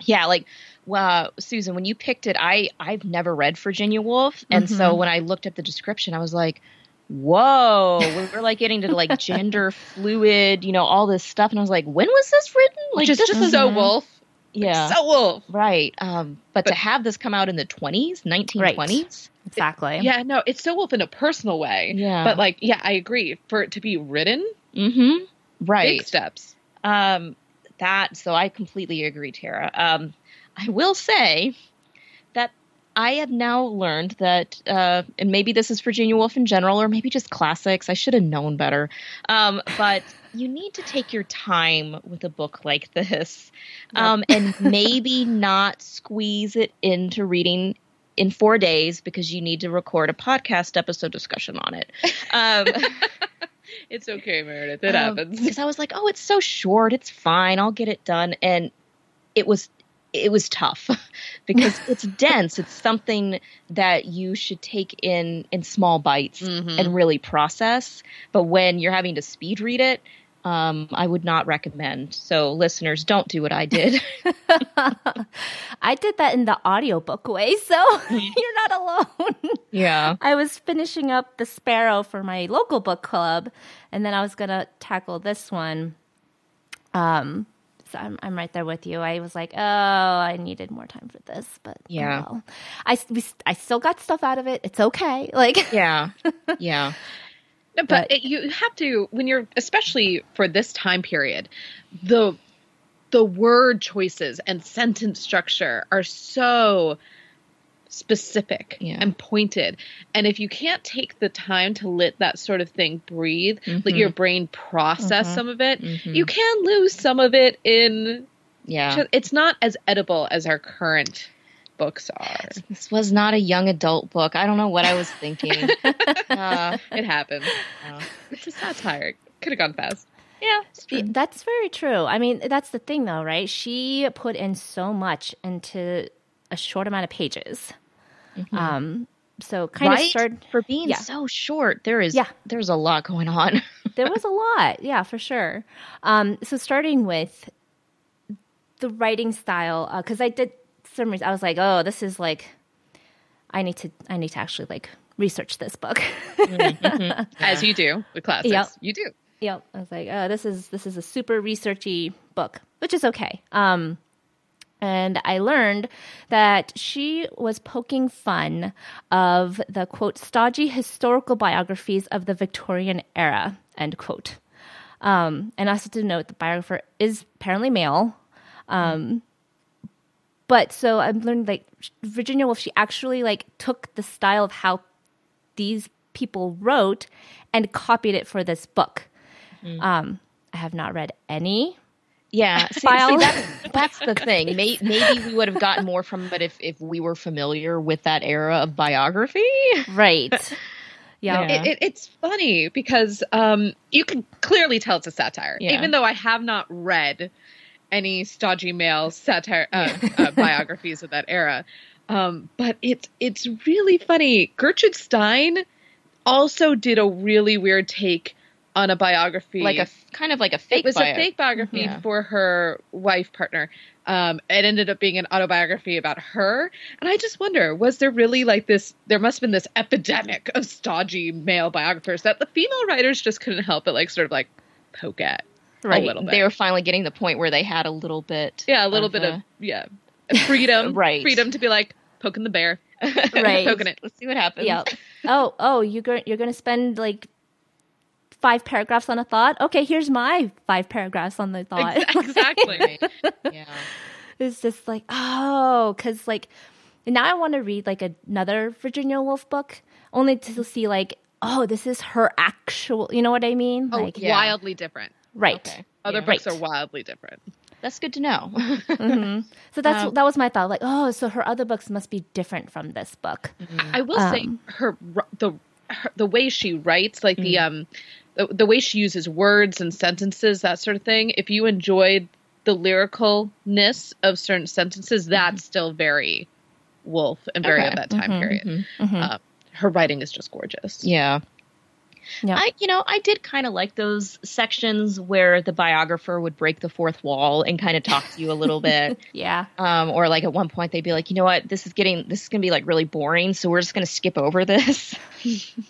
Speaker 2: Yeah, like well, Susan, when you picked it, I I've never read Virginia Woolf, and so
Speaker 3: Mhm.
Speaker 2: when I looked at the description, I was like, "Whoa!" We're like getting to like (laughs) gender fluid, you know, all this stuff, and I was like, "When was this written?" Like
Speaker 1: Which is
Speaker 2: this
Speaker 1: just
Speaker 2: is
Speaker 1: so Woolf.
Speaker 2: Yeah.
Speaker 1: so Woolf.
Speaker 2: right. Um, but, to have this come out in the 20s, 1920s?
Speaker 3: Exactly.
Speaker 1: Yeah, no, it's so Woolf in a personal way.
Speaker 2: Yeah.
Speaker 1: But like, yeah, I agree. For it to be written,
Speaker 2: Mm-hmm. Right.
Speaker 1: big steps.
Speaker 2: Um, that so I completely agree, Tara. Um, I will say that I have now learned that, uh, and maybe this is Virginia Woolf in general, or maybe just classics. I should have known better. Um, but you need to take your time with a book like (laughs) this, um, and maybe not squeeze it into reading in four days because you need to record a podcast episode discussion on it. Um, (laughs)
Speaker 1: It's okay, Meredith. It
Speaker 2: um,
Speaker 1: happens.
Speaker 2: Because I was like, oh, it's so short. It's fine. I'll get it done. And it was it was tough (laughs) because it's (laughs) dense. It's something that you should take in in small bites
Speaker 1: Mhm.
Speaker 2: and really process. But when you're having to speed read it, um, I would not recommend. So listeners, don't do what I did. (laughs)
Speaker 3: I did that in the audiobook way, so you're not alone.
Speaker 2: yeah.
Speaker 3: I was finishing up The Sparrow for my local book club, and then I was going to tackle this one. Um, so I'm, I'm right there with you. I was like, oh, I needed more time for this, but oh
Speaker 2: Yeah.
Speaker 3: well. I, we, I still got stuff out of it. It's okay. (laughs) Like,
Speaker 2: Yeah. Yeah. (laughs)
Speaker 1: But
Speaker 3: But-
Speaker 1: it, you have to when you're especially for this time period the the word choices and sentence structure are so specific
Speaker 2: Yeah.
Speaker 1: and pointed and if you can't take the time to let that sort of thing breathe let
Speaker 2: Mhm.
Speaker 1: your brain process
Speaker 3: Mhm.
Speaker 1: some of it
Speaker 2: Mhm.
Speaker 1: you can lose some of it in
Speaker 2: Yeah.
Speaker 1: it's not as edible as our current books are
Speaker 2: This was not a young adult book. I don't know what I was thinking. (laughs) uh,
Speaker 1: it happened.
Speaker 2: yeah.
Speaker 1: it's a satire could have gone fast
Speaker 2: yeah.
Speaker 3: That's very true. I mean, that's the thing, though, right? She put in so much into a short amount of pages. Um, so kind of
Speaker 2: right?
Speaker 3: started.
Speaker 2: for being
Speaker 3: yeah.
Speaker 2: so short. There is
Speaker 3: Yeah.
Speaker 2: there's a lot going on. (laughs)
Speaker 3: There was a lot, yeah, for sure. Um, so starting with the writing style, because I did some. reas- I was like, oh, this is like, I need to, I need to actually like research this book.
Speaker 1: as you do with classics
Speaker 3: Yep.
Speaker 1: you do
Speaker 3: Yep. I was like, oh, this is this is a super researchy book, which is okay. Um, and I learned that she was poking fun of the quote stodgy historical biographies of the Victorian era end quote. Um, and also to note the biographer is apparently male. Um, but so I'm learning like Virginia Woolf, she actually like took the style of how these people wrote and copied it for this book. Um, I have not read any.
Speaker 2: Yeah, (laughs) see, see, that's, (laughs) that's the thing. May, maybe we would have gotten more from it if, if we were familiar with that era of biography.
Speaker 3: Right. Yeah. (laughs)
Speaker 2: Yeah.
Speaker 1: It, it, it's funny because um, you can clearly tell it's a satire,
Speaker 2: Yeah.
Speaker 1: even though I have not read any stodgy male satire uh, uh, biographies of that era. Um, but it's it's really funny. Gertrude Stein also did a really weird take on a biography,
Speaker 2: Like a kind of like a fake.
Speaker 1: it was
Speaker 2: bio-
Speaker 1: a fake biography
Speaker 2: Yeah.
Speaker 1: for her wife partner. Um, it ended up being an autobiography about her, and I just wonder: was there really like this? There must have been this epidemic of stodgy male biographers that the female writers just couldn't help but like sort of like poke at
Speaker 3: Right.
Speaker 1: a little bit.
Speaker 2: They were finally getting the point where they had a little bit.
Speaker 1: yeah, a little
Speaker 2: of,
Speaker 1: bit
Speaker 2: uh,
Speaker 1: of yeah, freedom, (laughs)
Speaker 2: Right.
Speaker 1: Freedom to be like poking the bear, (laughs)
Speaker 3: Right.
Speaker 1: poking it.
Speaker 2: Let's see what happens.
Speaker 3: Yeah. Oh, oh, you're going you're going to spend like five paragraphs on a thought. Okay, here's my five paragraphs on the thought. (laughs)
Speaker 1: exactly.
Speaker 2: Yeah.
Speaker 3: it's just like oh, because like now I want to read like another Virginia Woolf book only to see like oh, this is her actual. You know what I mean?
Speaker 1: Oh,
Speaker 3: like
Speaker 2: yeah.
Speaker 1: wildly different.
Speaker 3: right.
Speaker 2: Okay.
Speaker 1: Other
Speaker 2: Yeah.
Speaker 1: books
Speaker 3: Right.
Speaker 1: are wildly different.
Speaker 2: That's good to know. (laughs)
Speaker 3: hmm So that's
Speaker 2: Um,
Speaker 3: that was my thought. Like oh, so her other books must be different from this book.
Speaker 1: I will say
Speaker 3: Um,
Speaker 1: her the her, the way she writes, like the um the, the way she uses words and sentences, that sort of thing. If you enjoyed the lyricalness of certain sentences, that's still very Woolf and very
Speaker 2: Okay.
Speaker 1: of that time
Speaker 3: Mhm.
Speaker 1: period.
Speaker 3: Mhm.
Speaker 1: Uh, her writing is just gorgeous.
Speaker 2: yeah.
Speaker 3: Yeah.
Speaker 2: I, you know, I did kind of like those sections where the biographer would break the fourth wall and kind of talk to you a little bit. (laughs)
Speaker 3: Yeah.
Speaker 2: Um, or like at one point they'd be like, you know what, this is getting, this is going to be like really boring. So we're just going to skip over this. (laughs) (laughs)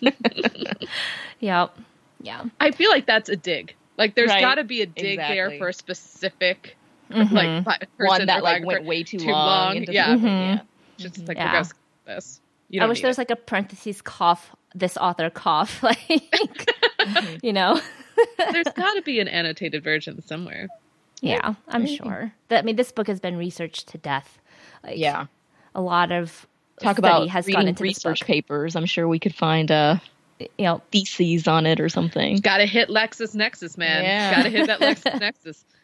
Speaker 3: Yep. Yeah.
Speaker 1: I feel like that's a dig. Like there's
Speaker 2: Right.
Speaker 1: got to be a dig there for a specific mm-hmm. like
Speaker 2: one that like went way too,
Speaker 1: too
Speaker 2: long.
Speaker 1: long. Yeah.
Speaker 3: Mm-hmm. yeah.
Speaker 1: just like yeah. this.
Speaker 3: I wish there was like a parentheses cough. This author cough, (laughs) like you know.
Speaker 1: There's (laughs) got to be an annotated version somewhere.
Speaker 3: Yeah, I'm sure. That I mean, this book has been researched to death.
Speaker 2: Like, yeah,
Speaker 3: a lot of
Speaker 2: talk about has gone into research papers. I'm sure we could find a you know theses on it or something.
Speaker 1: Got to hit LexisNexis, man. Yeah. Got to hit that LexisNexis. (laughs)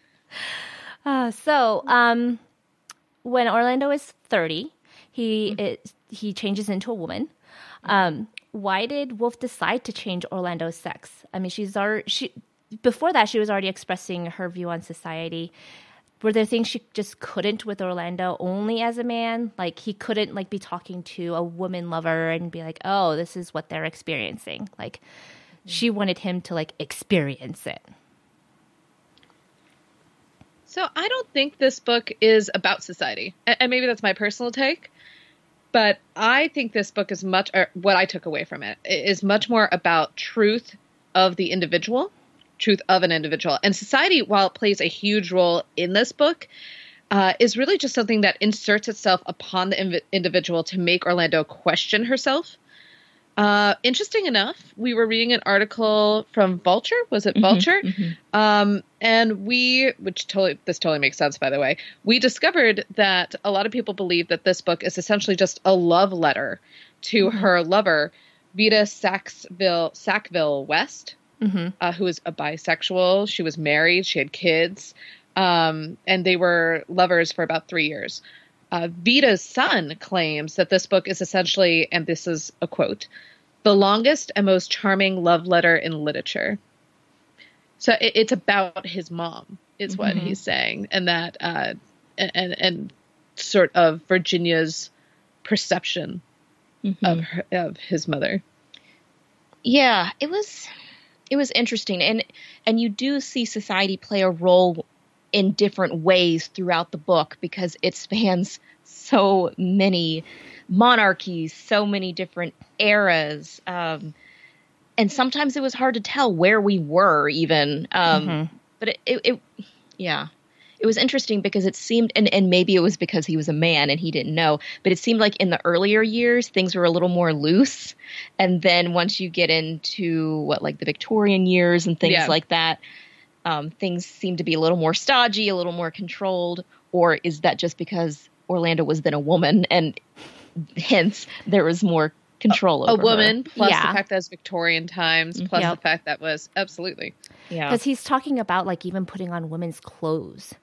Speaker 3: Uh, so, um, when Orlando is 30, he mm-hmm. is, he changes into a woman. Um, why did Woolf decide to change Orlando's sex? I mean, she's already she before that she was already expressing her view on society. Were there things she just couldn't with Orlando only as a man? Like he couldn't like be talking to a woman lover and be like, "Oh, this is what they're experiencing." Like mm-hmm. she wanted him to like experience it.
Speaker 1: So I don't think this book is about society, and maybe that's my personal take. But I think this book is much, what I took away from it is much more about truth of the individual, truth of an individual. And society, while it plays a huge role in this book, uh, is really just something that inserts itself upon the inv- individual to make Orlando question herself uh, interesting enough, we were reading an article from Vulture. Was it mm-hmm, Vulture? Mm-hmm, mm-hmm. Um, and we, which totally, this totally makes sense, by the way, we discovered that a lot of people believe that this book is essentially just a love letter to mm-hmm. her lover, Vita Sackville West, mm-hmm. uh, who is a bisexual. She was married, she had kids, um, and they were lovers for about three years. Uh, Vita's son claims that this book is essentially, and this is a quote, the longest and most charming love letter in literature. So it, it's about his mom, is mm-hmm. what he's saying, and that, uh, and and sort of Virginia's perception mm-hmm. of her, of his mother.
Speaker 2: Yeah, it was it was interesting, and and you do see society play a role in different ways throughout the book because it spans (laughs) so many monarchies, so many different eras. Um, and sometimes it was hard to tell where we were even. Um, mm-hmm. But it, it, it, yeah, it was interesting because it seemed, and, and maybe it was because he was a man and he didn't know, but it seemed like in the earlier years, things were a little more loose. And then once you get into what, like the Victorian years and things yeah. like that, um, things seem to be a little more stodgy, a little more controlled, or is that just because Orlando was then a woman and hence there was more control
Speaker 1: a,
Speaker 2: over
Speaker 1: a woman
Speaker 2: her.
Speaker 1: plus yeah. the fact that was Victorian times plus yep. the fact that was absolutely
Speaker 3: yeah because he's talking about like even putting on women's clothes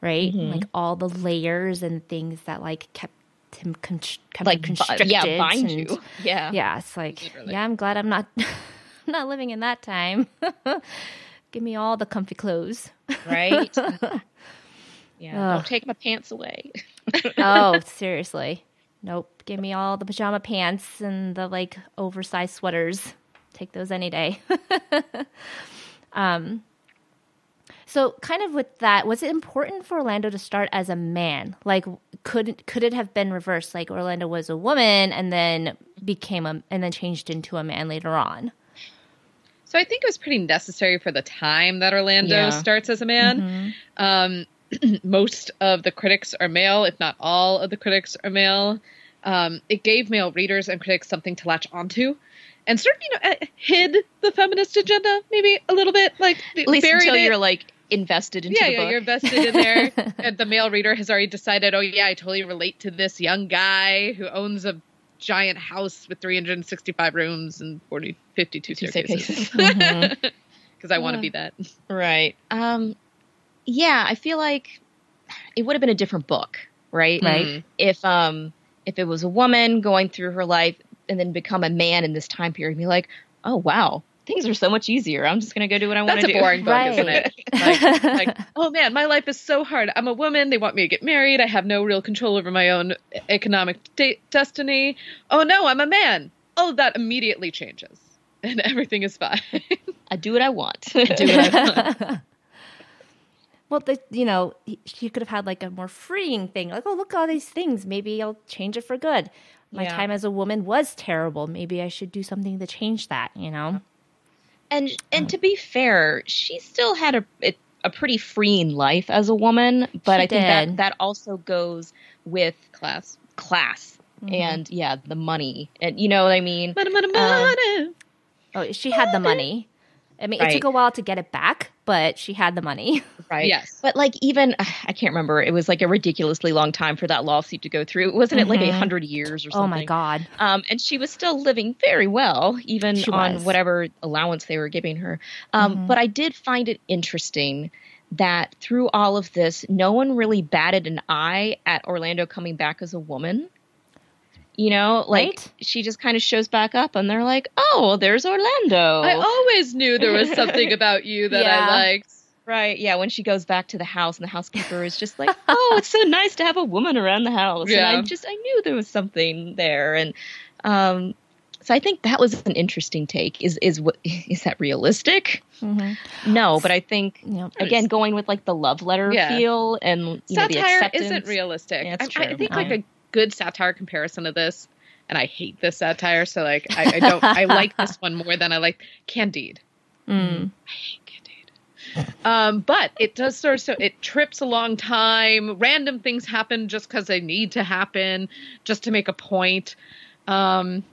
Speaker 3: right mm-hmm. like all the layers and things that like kept him con- kept like constricted
Speaker 2: yeah bind
Speaker 3: and,
Speaker 2: you (laughs) yeah
Speaker 3: yeah it's like Literally. yeah I'm glad I'm not (laughs) not living in that time (laughs) Give me all the comfy clothes.
Speaker 2: Right? yeah. Ugh. Don't take my pants away.
Speaker 3: oh, seriously. Nope. Give me all the pajama pants and the like oversized sweaters. Take those any day. um so kind of with that, was it important for Orlando to start as a man? Like could could it have been reversed? Like Orlando was a woman and then became a and then changed into a man later on?
Speaker 1: So I think it was pretty necessary for the time that Orlando yeah. starts as a man. Mm-hmm. Um, (clears throat) most of the critics are male, if not all of the critics are male. Um, it gave male readers and critics something to latch onto, and sort of you know hid the feminist agenda maybe a little bit, like
Speaker 2: at least until it. you're like invested into
Speaker 1: yeah,
Speaker 2: the
Speaker 1: yeah, book. you're invested in there. (laughs) and the male reader has already decided, oh yeah, I totally relate to this young guy who owns a giant house with 365 rooms and 40, 52 staircases. Because (laughs) mm-hmm. I want to be that.
Speaker 2: Right. Um, yeah, I feel like it would have been a different book, right?
Speaker 3: Right. Mm-hmm.
Speaker 2: If um if it was a woman going through her life and then become a man in this time period, be like, oh wow, things are so much easier. I'm just going to go do what I want to
Speaker 1: do. That's a boring book, right. isn't it? Like, (laughs) like, oh man, my life is so hard. I'm a woman. They want me to get married. I have no real control over my own economic de- destiny. Oh no, I'm a man. All of that immediately changes, (laughs) and everything is fine.
Speaker 2: I do what I want.
Speaker 1: I do what I want. (laughs)
Speaker 3: Well, the, you know, she could have had like a more freeing thing, like, oh, look at all these things. Maybe I'll change it for good. My yeah. time as a woman was terrible. Maybe I should do something to change that. You know.
Speaker 2: And and to be fair, she still had a it, a pretty freeing life as a woman, but
Speaker 3: She
Speaker 2: I think that
Speaker 3: did.
Speaker 2: that also goes with
Speaker 1: Class.
Speaker 2: class
Speaker 3: Mhm.
Speaker 2: and yeah, the money. And you know what I mean?
Speaker 1: Money, money,
Speaker 2: Um.
Speaker 3: Oh, she had the money. I mean, it took a while to get it back, but she had the money. (laughs)
Speaker 2: Right.
Speaker 1: Yes.
Speaker 2: But like even I can't remember. It was like a ridiculously long time for that lawsuit to go through. Wasn't it like a
Speaker 3: Mhm.
Speaker 2: hundred years or something?
Speaker 3: Oh my god.
Speaker 2: Um, and she was still living very well, even
Speaker 3: She
Speaker 2: on
Speaker 3: was.
Speaker 2: whatever allowance they were giving her. Um,
Speaker 3: Mhm.
Speaker 2: But I did find it interesting that through all of this, no one really batted an eye at Orlando coming back as a woman. You know, like
Speaker 3: Right.
Speaker 2: she just kind of shows back up, and they're like, "Oh, well, there's Orlando."
Speaker 1: I always knew there was something (laughs) about you that
Speaker 3: Yeah.
Speaker 1: I liked.
Speaker 2: Right, yeah. When she goes back to the house, and the housekeeper is just like, (laughs) "Oh, it's so nice to have a woman around the house."
Speaker 1: Yeah.
Speaker 2: And I just I knew there was something there, and um, so I think that was an interesting take. Is is what (laughs) is that realistic?
Speaker 3: hmm
Speaker 2: No, but I think
Speaker 3: Yep.
Speaker 2: again going with like the love letter
Speaker 1: Yeah.
Speaker 2: feel and you know, the
Speaker 1: Satire
Speaker 2: acceptance.
Speaker 1: isn't realistic.
Speaker 2: Yeah,
Speaker 1: I, I think like a good satire comparison of this, and I hate this satire, so like I, I don't. I (laughs) like this one more than I like Candide.
Speaker 3: Mm.
Speaker 1: I hate Candide. Um, but it does sort of so it trips a long time. Random things happen just because they need to happen, just to make a point. Um,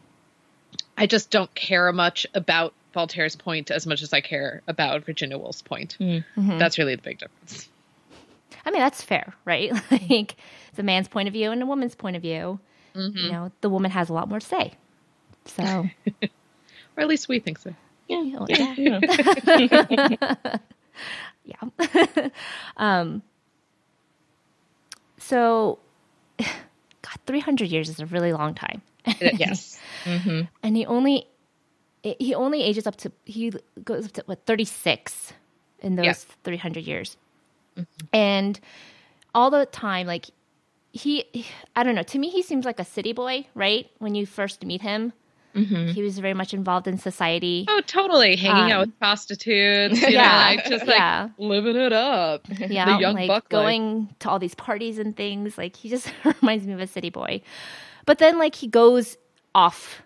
Speaker 1: I just don't care much about Voltaire's point as much as I care about Virginia Woolf's point.
Speaker 2: Mm.
Speaker 3: Mhm.
Speaker 1: That's really the big difference.
Speaker 3: I mean, that's fair, right? (laughs) like it's a man's point of view and a woman's point of view.
Speaker 1: Mm-hmm.
Speaker 3: You know, the woman has a lot more say. So, (laughs)
Speaker 1: Or at least we think so.
Speaker 2: Yeah, yeah, yeah. (laughs)
Speaker 3: yeah. um, so, (sighs) God, 300 years is a really long time.
Speaker 2: yes. hmm
Speaker 3: and he only he only ages up to he goes up to what 36 in those
Speaker 1: Yeah.
Speaker 3: 300 years and all the time like he i don't know to me he seems like a city boy right when you first meet him
Speaker 2: hmm
Speaker 3: he was very much involved in society
Speaker 1: Oh, totally. Hanging out
Speaker 3: Um,
Speaker 1: with prostitutes. You (laughs)
Speaker 3: yeah,
Speaker 1: know, like just like
Speaker 3: yeah.
Speaker 1: living it up. (laughs)
Speaker 3: yeah (laughs)
Speaker 1: the young
Speaker 3: like
Speaker 1: buck life.
Speaker 3: going to all these parties and things like he just reminds me of a city boy but then like he goes off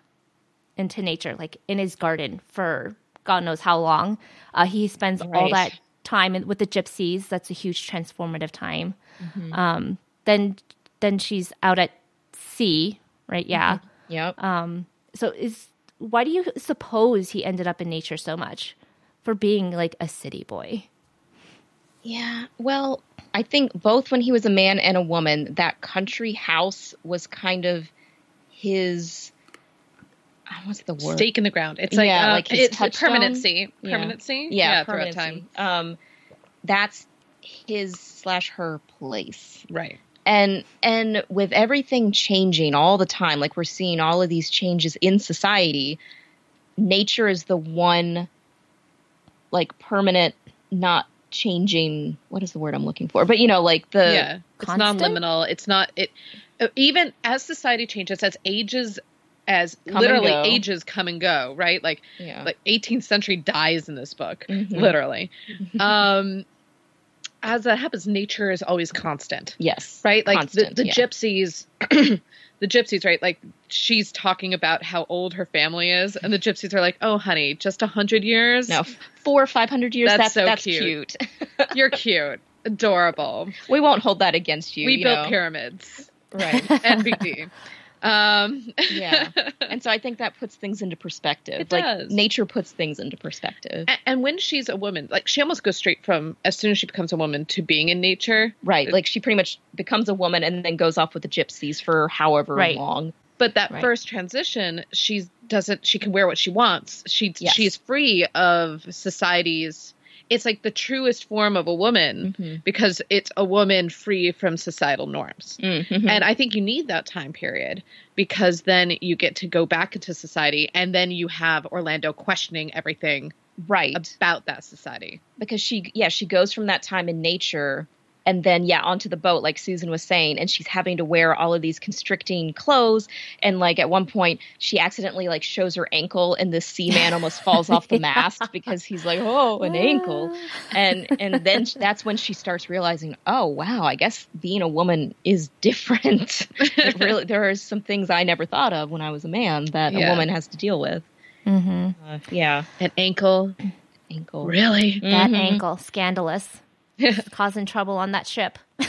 Speaker 3: into nature like in his garden for god knows how long uh, he spends all that time with the gypsies that's a huge transformative time
Speaker 1: Mm-hmm.
Speaker 3: um, then then she's out at sea right yeah
Speaker 2: Yep.
Speaker 3: um, so is why do you suppose he ended up in nature so much for being like a city boy
Speaker 2: Yeah, well, I think both when he was a man and a woman, that country house was kind of his. What's the word?
Speaker 1: Stake in the ground. It's like,
Speaker 2: Yeah,
Speaker 1: uh,
Speaker 2: like
Speaker 1: it's
Speaker 2: touchstone.
Speaker 1: permanency.
Speaker 2: Yeah.
Speaker 1: Permanency.
Speaker 2: Yeah,
Speaker 1: throughout
Speaker 2: permanency.
Speaker 1: time.
Speaker 2: Um, that's his slash her place,
Speaker 1: Right.
Speaker 2: and and with everything changing all the time, like we're seeing all of these changes in society, nature is the one, like permanent, not changing. What is the word I'm looking for? But you know, like the
Speaker 1: yeah. It's non-liminal. It's not it uh, even as society changes as ages as
Speaker 2: Come
Speaker 1: literally ages come and go, right? Like
Speaker 2: yeah.
Speaker 1: like 18th century dies in this book,
Speaker 2: Mhm.
Speaker 1: literally. um as that happens nature is always constant.
Speaker 2: yes,
Speaker 1: right like
Speaker 2: Constant,
Speaker 1: the, the
Speaker 2: yeah.
Speaker 1: gypsies (clears throat) the gypsies right like she's talking about how old her family is and the gypsies are like oh honey just a hundred years
Speaker 2: No, four or five hundred years.
Speaker 1: That's
Speaker 2: That's
Speaker 1: so
Speaker 2: that's,
Speaker 1: cute.
Speaker 2: cute. (laughs)
Speaker 1: you're cute adorable
Speaker 2: we won't hold that against you.
Speaker 1: we
Speaker 2: you
Speaker 1: built
Speaker 2: know?
Speaker 1: pyramids
Speaker 2: right? (laughs)
Speaker 1: and big d um
Speaker 2: Yeah. (laughs) And so I think that puts things into perspective.
Speaker 1: It
Speaker 2: like
Speaker 1: does.
Speaker 2: nature puts things into perspective.
Speaker 1: A- and when she's a woman like she almost goes straight from as soon as she becomes a woman to being in nature
Speaker 2: Right. Like she pretty much becomes a woman and then goes off with the gypsies for however
Speaker 3: Right.
Speaker 2: long.
Speaker 1: but that
Speaker 3: Right.
Speaker 1: first transition she doesn't she can wear what she wants she
Speaker 2: Yes.
Speaker 1: she's free of society's it's like the truest form of a woman
Speaker 2: Mm-hmm.
Speaker 1: because it's a woman free from societal norms
Speaker 2: Mm-hmm.
Speaker 1: and i think you need that time period because then you get to go back into society and then you have orlando questioning everything
Speaker 2: right.
Speaker 1: about that society
Speaker 2: because she yeah she goes from that time in nature and then yeah onto the boat like susan was saying and she's having to wear all of these constricting clothes. And like at one point she accidentally like shows her ankle and the seaman almost falls off the (laughs) mast because he's like oh an ankle. And and then that's when she starts realizing oh wow i guess being a woman is different. Really (laughs) there are some things i never thought of when i was a man that
Speaker 1: Yeah.
Speaker 2: a woman has to deal with.
Speaker 3: Mm-hmm.
Speaker 2: uh, yeah.
Speaker 1: An ankle?
Speaker 2: Ankle.
Speaker 1: Really?
Speaker 3: That
Speaker 2: Mhm.
Speaker 3: ankle scandalous (laughs) causing trouble on that ship. (laughs)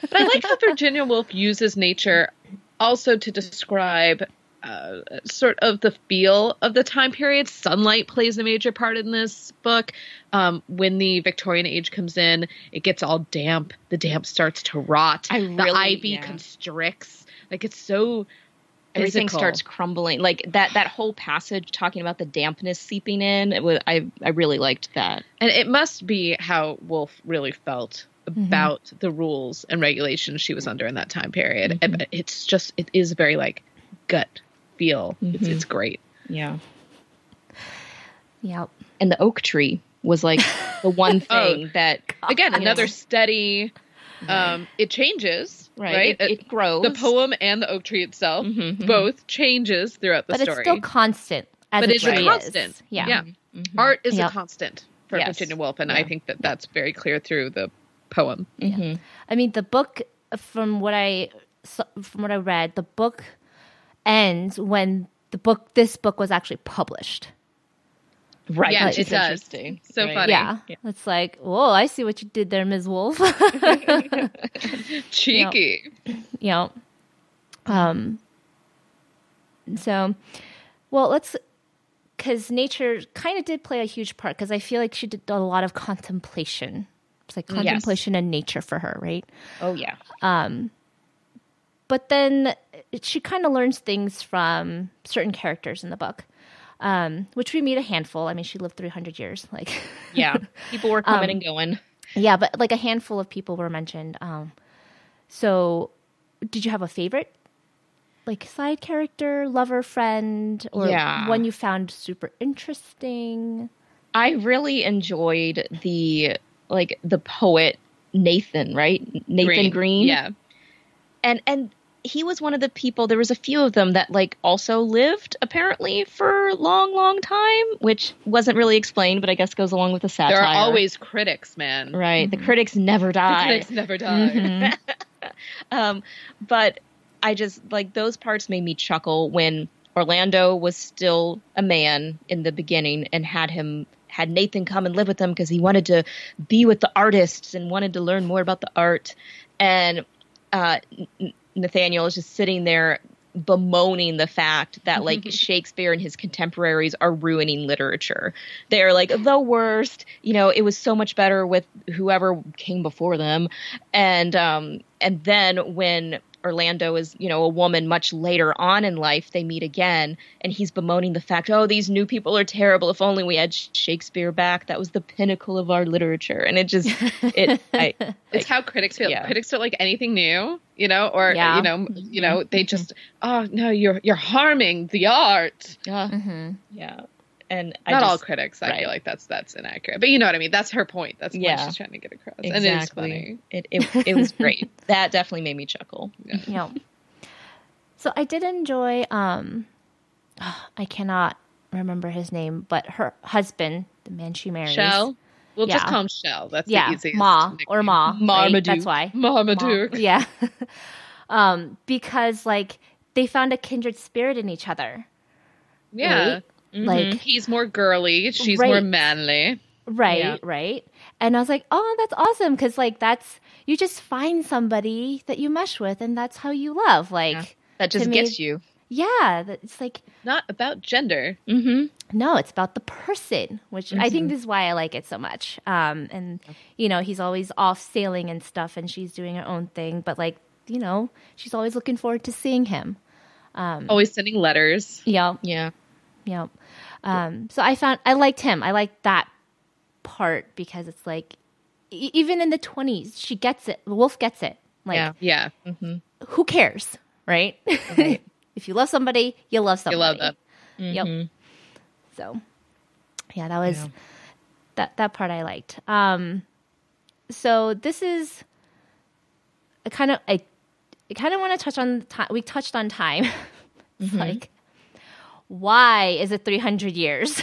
Speaker 1: But I like how Virginia Woolf uses nature also to describe uh, sort of the feel of the time period. Sunlight plays a major part in this book. Um, when the Victorian age comes in, it gets all damp. The damp starts to rot.
Speaker 2: I
Speaker 1: the
Speaker 2: really-
Speaker 1: ivy
Speaker 2: yeah.
Speaker 1: constricts. Like it's so
Speaker 2: Everything
Speaker 1: physical.
Speaker 2: starts crumbling. Like that that whole passage talking about the dampness seeping in. It was, I I really liked that.
Speaker 1: And it must be how Woolf really felt
Speaker 2: Mm-hmm.
Speaker 1: about the rules and regulations she was under in that time period.
Speaker 2: Mm-hmm.
Speaker 1: And It's just, it is very like gut feel. It's,
Speaker 2: Mm-hmm.
Speaker 1: it's great.
Speaker 2: Yeah.
Speaker 3: Yep.
Speaker 2: And the oak tree was like the one (laughs) thing that
Speaker 1: Again, another
Speaker 2: know.
Speaker 1: steady, um, it changes, right?
Speaker 2: right, It, it grows.
Speaker 1: the poem and the oak tree itself
Speaker 2: Mhm, mhm.
Speaker 1: both changes throughout the
Speaker 3: But
Speaker 1: story.
Speaker 3: it's still constant as
Speaker 1: but
Speaker 3: a
Speaker 1: it's
Speaker 3: tree
Speaker 1: a constant.
Speaker 3: Yeah.
Speaker 1: yeah.
Speaker 2: Mhm.
Speaker 1: Art is
Speaker 3: Yep.
Speaker 1: a constant for
Speaker 2: Yes.
Speaker 1: Virginia Woolf, and I think that that's very clear through the poem.
Speaker 2: Mhm.
Speaker 3: I mean, the book, from what I from what I read, the book ends when the book this book was actually published.
Speaker 2: Right.
Speaker 1: Yeah,
Speaker 2: which
Speaker 1: it
Speaker 2: is
Speaker 1: does.
Speaker 2: interesting.
Speaker 1: So
Speaker 2: Right.
Speaker 1: funny.
Speaker 3: Yeah.
Speaker 2: Yeah.
Speaker 3: it's like, whoa, I see what you did there, Ms. Woolf. (laughs) (laughs)
Speaker 1: Cheeky.
Speaker 3: you know, um. So, well, let's because nature kind of did play a huge part because I feel like she did a lot of contemplation. It's like contemplation and nature for her, right?
Speaker 2: Oh yeah.
Speaker 3: Um, but then she kind of learns things from certain characters in the book, um, which we meet a handful. I mean, she lived 300 years. Like, (laughs)
Speaker 2: Yeah. People were coming
Speaker 3: Um,
Speaker 2: and going.
Speaker 3: yeah, but like a handful of people were mentioned. Um, so, did you have a favorite? Like side character, lover, friend, or
Speaker 2: Yeah.
Speaker 3: one you found super interesting?
Speaker 2: I really enjoyed the like the poet Nathan, right? Nathan Green.
Speaker 1: Yeah.
Speaker 2: And and he was one of the people there was a few of them that like also lived apparently for a long long time, which wasn't really explained, but I guess goes along with the satire.
Speaker 1: There are always critics, man.
Speaker 2: right. The critics never
Speaker 1: The
Speaker 2: die.
Speaker 1: critics never die. (laughs)
Speaker 2: Um, but I just like those parts made me chuckle when Orlando was still a man in the beginning and had him had Nathan come and live with him because he wanted to be with the artists and wanted to learn more about the art. And uh, N- Nathaniel is just sitting there bemoaning the fact that like (laughs) Shakespeare and his contemporaries are ruining literature. They're like the worst. You know, it was so much better with whoever came before them. And um and then when Orlando is, you know, a woman much later on in life, they meet again and he's bemoaning the fact, "Oh, these new people are terrible. If only we had Shakespeare back. That was the pinnacle of our literature." And it just it (laughs) I
Speaker 1: It's how critics feel.
Speaker 2: Yeah.
Speaker 1: Critics don't like anything new, you know, or
Speaker 3: Yeah.
Speaker 1: you know, you know, they just, oh no, you're you're harming the art.
Speaker 2: uh,
Speaker 3: Mm-hmm.
Speaker 2: yeah. And I
Speaker 1: Not all
Speaker 2: just-
Speaker 1: critics. I
Speaker 2: right.
Speaker 1: feel like that's that's inaccurate, but you know what I mean. That's her point. That's
Speaker 2: Yeah.
Speaker 1: what she's trying to get across, and it is funny.
Speaker 2: It, it it was great. (laughs) that definitely made me chuckle.
Speaker 3: Yeah. So I did enjoy. Um, (sighs) I cannot remember his name, but her husband, the man she marries,
Speaker 1: Shell. We'll just call him Shell. That's
Speaker 3: yeah,
Speaker 1: the easiest.
Speaker 3: Ma
Speaker 1: nickname.
Speaker 3: or Ma, right? That's why.
Speaker 1: Marmaduke.
Speaker 3: Ma. Yeah. (laughs) um, because like they found a kindred spirit in each other.
Speaker 1: Yeah,
Speaker 3: Right? Like
Speaker 1: he's more girly. She's
Speaker 3: Right.
Speaker 1: more manly.
Speaker 3: right,
Speaker 2: Yeah.
Speaker 3: right. And I was like, oh, that's awesome because like that's you just find somebody that you mesh with, and that's how you love. Like,
Speaker 2: That just
Speaker 3: me-
Speaker 2: gets you.
Speaker 3: yeah, it's like
Speaker 1: Not about gender.
Speaker 2: Mm-hmm.
Speaker 3: No, it's about the person, which I think this is why I like it so much. Um, and you know, he's always off sailing and stuff, and she's doing her own thing. But like, you know, she's always looking forward to seeing him.
Speaker 1: Always sending letters.
Speaker 3: Yeah,
Speaker 2: Yeah.
Speaker 3: yeah. Um, so I found I liked him. I liked that part because it's like, e- even in the twenties, she gets it. Woolf gets it. Like,
Speaker 2: Yeah.
Speaker 1: Yeah,
Speaker 3: who cares, right? (laughs) if you love somebody, you love somebody.
Speaker 1: you love them.
Speaker 3: Yep. So, yeah, that was that that part I liked. Um, so this is I kind of I, I kind of want to touch on time. We touched on time. (laughs) it's like why is it 300 years?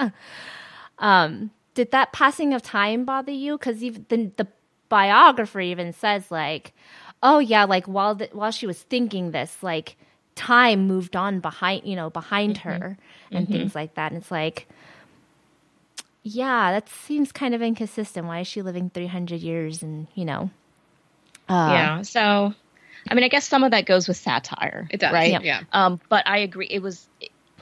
Speaker 3: (laughs) um, did that passing of time bother you? Because even the, the biographer even says like, oh yeah, like while the, while she was thinking this, like time moved on behind you know behind her and things like that. And it's like, yeah, that seems kind of inconsistent. Why is she living 300 years and, you know? Uh,
Speaker 2: yeah. So, I mean, I guess some of that goes with satire.
Speaker 1: It does,
Speaker 2: right?
Speaker 1: yeah. Yeah.
Speaker 2: Um, but I agree. It was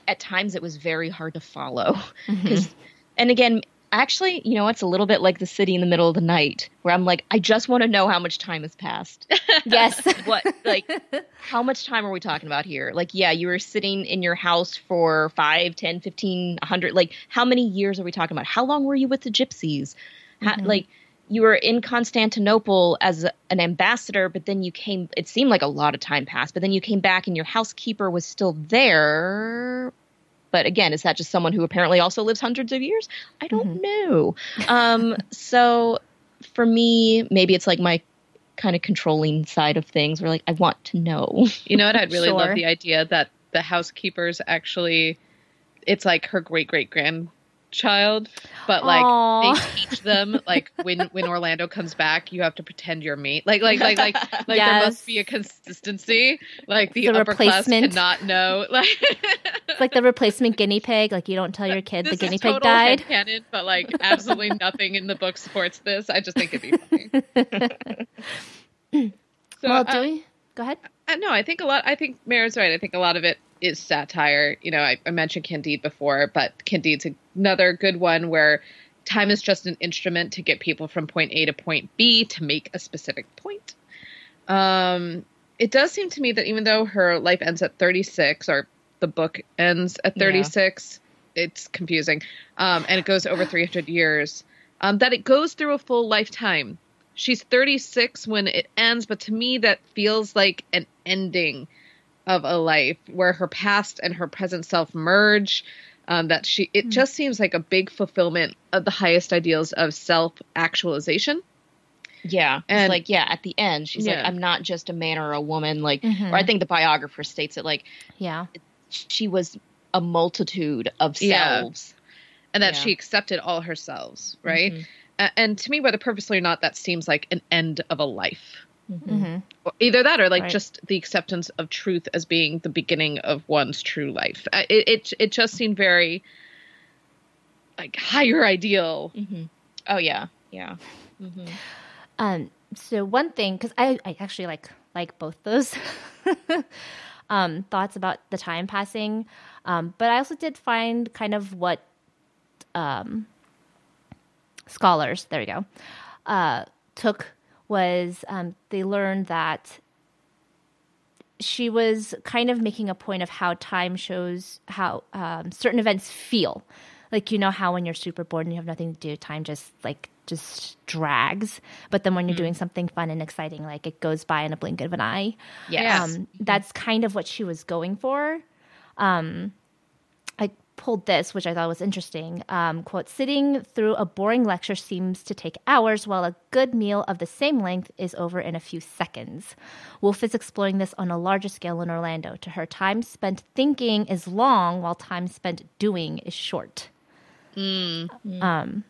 Speaker 2: at times it was very hard to follow
Speaker 3: Mm-hmm.
Speaker 2: because, and again, actually, you know, it's a little bit like the city in the middle of the night where I'm like, I just want to know how much time has passed. (laughs)
Speaker 3: Yes. (laughs)
Speaker 2: what like how much time are we talking about here like yeah you were sitting in your house for 5 10 15 100 like how many years are we talking about how long were you with the gypsies how, like you were in constantinople as an ambassador but then you came it seemed like a lot of time passed but then you came back and your housekeeper was still there. But again is that just someone who apparently also lives hundreds of years? I don't know. Um (laughs) so for me maybe it's like my kind of controlling side of things where like i want to know.
Speaker 1: You know what? I'd really
Speaker 3: Sure.
Speaker 1: love the idea that the housekeepers actually, it's like her great great grandchild, but like
Speaker 3: Aw.
Speaker 1: they teach them like when when Orlando comes back, you have to pretend you're me. Like like like like like there must be a consistency. Like the,
Speaker 3: The
Speaker 1: upper class cannot know. (laughs) Like
Speaker 3: It's like the replacement guinea pig. Like you don't tell your kid
Speaker 1: this
Speaker 3: the guinea pig died.
Speaker 1: headcanon, but like absolutely (laughs) nothing in the book supports this. I just think it'd be funny. (laughs) So,
Speaker 3: well,
Speaker 1: uh,
Speaker 3: do we? Go ahead.
Speaker 1: Uh, no, I think a lot. I think Mayor's right. I think a lot of it is satire. You know, I, I mentioned Candide before, but Candide's another good one where time is just an instrument to get people from point A to point B to make a specific point. Um, it does seem to me that even though her life ends at 36, or the book ends at
Speaker 2: Yeah.
Speaker 1: 36, it's confusing, um, and it goes over 300 years, um, that it goes through a full lifetime. She's 36 when it ends, but to me, that feels like an ending of a life where her past and her present self merge. Um, that she, it just seems like a big fulfillment of the highest ideals of self actualization.
Speaker 2: yeah it's
Speaker 1: And-
Speaker 2: like yeah at the end she's like i'm not just a man or a woman like
Speaker 3: Mhm.
Speaker 2: or i think the biographer states it like
Speaker 3: Yeah.
Speaker 2: she was a multitude of
Speaker 1: Yeah.
Speaker 2: selves
Speaker 1: and that
Speaker 2: Yeah.
Speaker 1: she accepted all herself, right?
Speaker 2: Mhm.
Speaker 1: A- And to me, whether purposely or not, that seems like an end of a life.
Speaker 3: hmm
Speaker 1: Either that, or like
Speaker 3: Right.
Speaker 1: just the acceptance of truth as being the beginning of one's true life. Uh, It it, it just seemed very like higher ideal.
Speaker 2: Mhm. oh yeah yeah Mhm.
Speaker 3: Um, so one thing, because I, I actually like like both those (laughs) um, thoughts about the time passing, um, but I also did find kind of what um, scholars there we go uh, took was um, they learned that she was kind of making a point of how time shows how um, certain events feel. Like you know how when you're super bored and you have nothing to do, time just like just drags. But then when you're doing something fun and exciting, like it goes by in a blink of an eye.
Speaker 2: yes
Speaker 3: Um, that's kind of what she was going for. Um, pulled this, which I thought was interesting. Um, quote, sitting through a boring lecture seems to take hours, while a good meal of the same length is over in a few seconds. Woolf is exploring this on a larger scale in Orlando. To her, time spent thinking is long, while time spent doing is short. Um,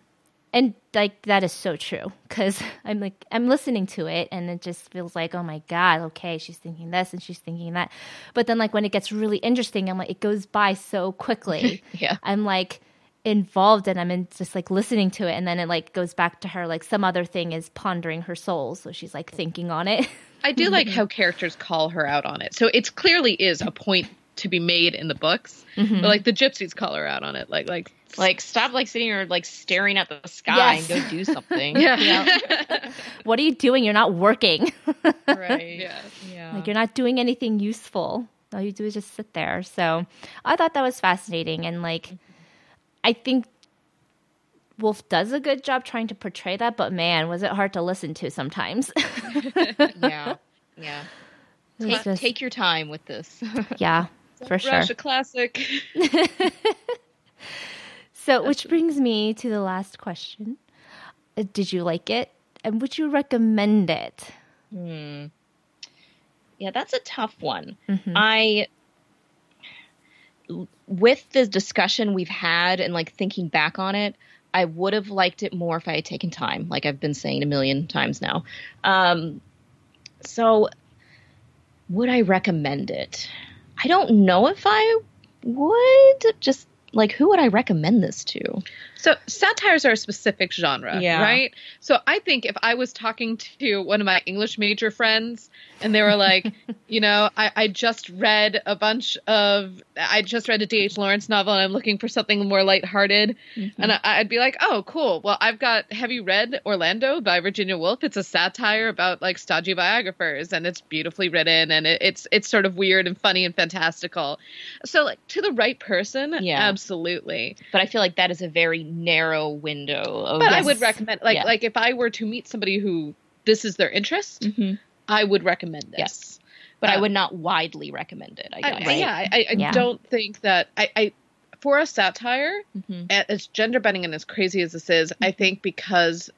Speaker 3: and like that is so true because (laughs) I'm like I'm listening to it and it just feels like oh my god okay she's thinking this and she's thinking that, but then like when it gets really interesting I'm like it goes by so quickly. (laughs)
Speaker 2: Yeah.
Speaker 3: I'm like involved and I'm in just like listening to it and then it like goes back to her like some other thing is pondering her soul so she's like thinking on it.
Speaker 1: I do (laughs) like how characters call her out on it. So it's clearly is a point to be made in the books, mm-hmm. but like the gypsies call her out on it. Like like
Speaker 2: like stop like sitting or like staring at the sky
Speaker 3: Yes.
Speaker 2: and go do (laughs) something
Speaker 1: yeah (laughs)
Speaker 3: what are you doing? You're not working.
Speaker 2: right
Speaker 1: yeah. (laughs)
Speaker 2: yeah
Speaker 3: Like you're not doing anything useful. All you do is just sit there. So I thought that was fascinating. And like, I think Woolf does a good job trying to portray that, but man, was it hard to listen to sometimes.
Speaker 2: yeah yeah take,
Speaker 3: just-
Speaker 2: take your time with this
Speaker 3: yeah, for sure.
Speaker 1: A classic. (laughs)
Speaker 3: So, which brings me to the last question. Uh, Did you like it? And would you recommend it?
Speaker 2: Yeah, that's a tough one. I with the discussion we've had and like thinking back on it, I would have liked it more if I had taken time, like I've been saying a million times now. Um so would I recommend it? I don't know if I would. Just like who would I recommend this to?
Speaker 1: So satires are a specific genre,
Speaker 2: Yeah.
Speaker 1: right? So I think if I was talking to one of my English major friends and they were like, (laughs) you know, I, I just read a bunch of, I just read a D.H. Lawrence novel and I'm looking for something more lighthearted.
Speaker 2: Mm-hmm.
Speaker 1: And I, I'd be like, oh, cool. Well, I've got, have you read Orlando by Virginia Woolf? It's a satire about like stodgy biographers and it's beautifully written and it, it's, it's sort of weird and funny and fantastical. So like to the right person,
Speaker 2: Yeah.
Speaker 1: absolutely.
Speaker 2: But I feel like that is a very narrow window of
Speaker 1: But I would recommend, like,
Speaker 2: Yeah.
Speaker 1: like if I were to meet somebody who this is their interest,
Speaker 2: Mhm.
Speaker 1: I would recommend this.
Speaker 2: Yes. but I
Speaker 1: Um,
Speaker 2: would not widely recommend it. I
Speaker 1: I,
Speaker 2: guess.
Speaker 1: Yeah, I, I, I
Speaker 3: Yeah.
Speaker 1: don't think that I, I for a satire,
Speaker 2: Mhm.
Speaker 1: as gender bending and as crazy as this is, I think because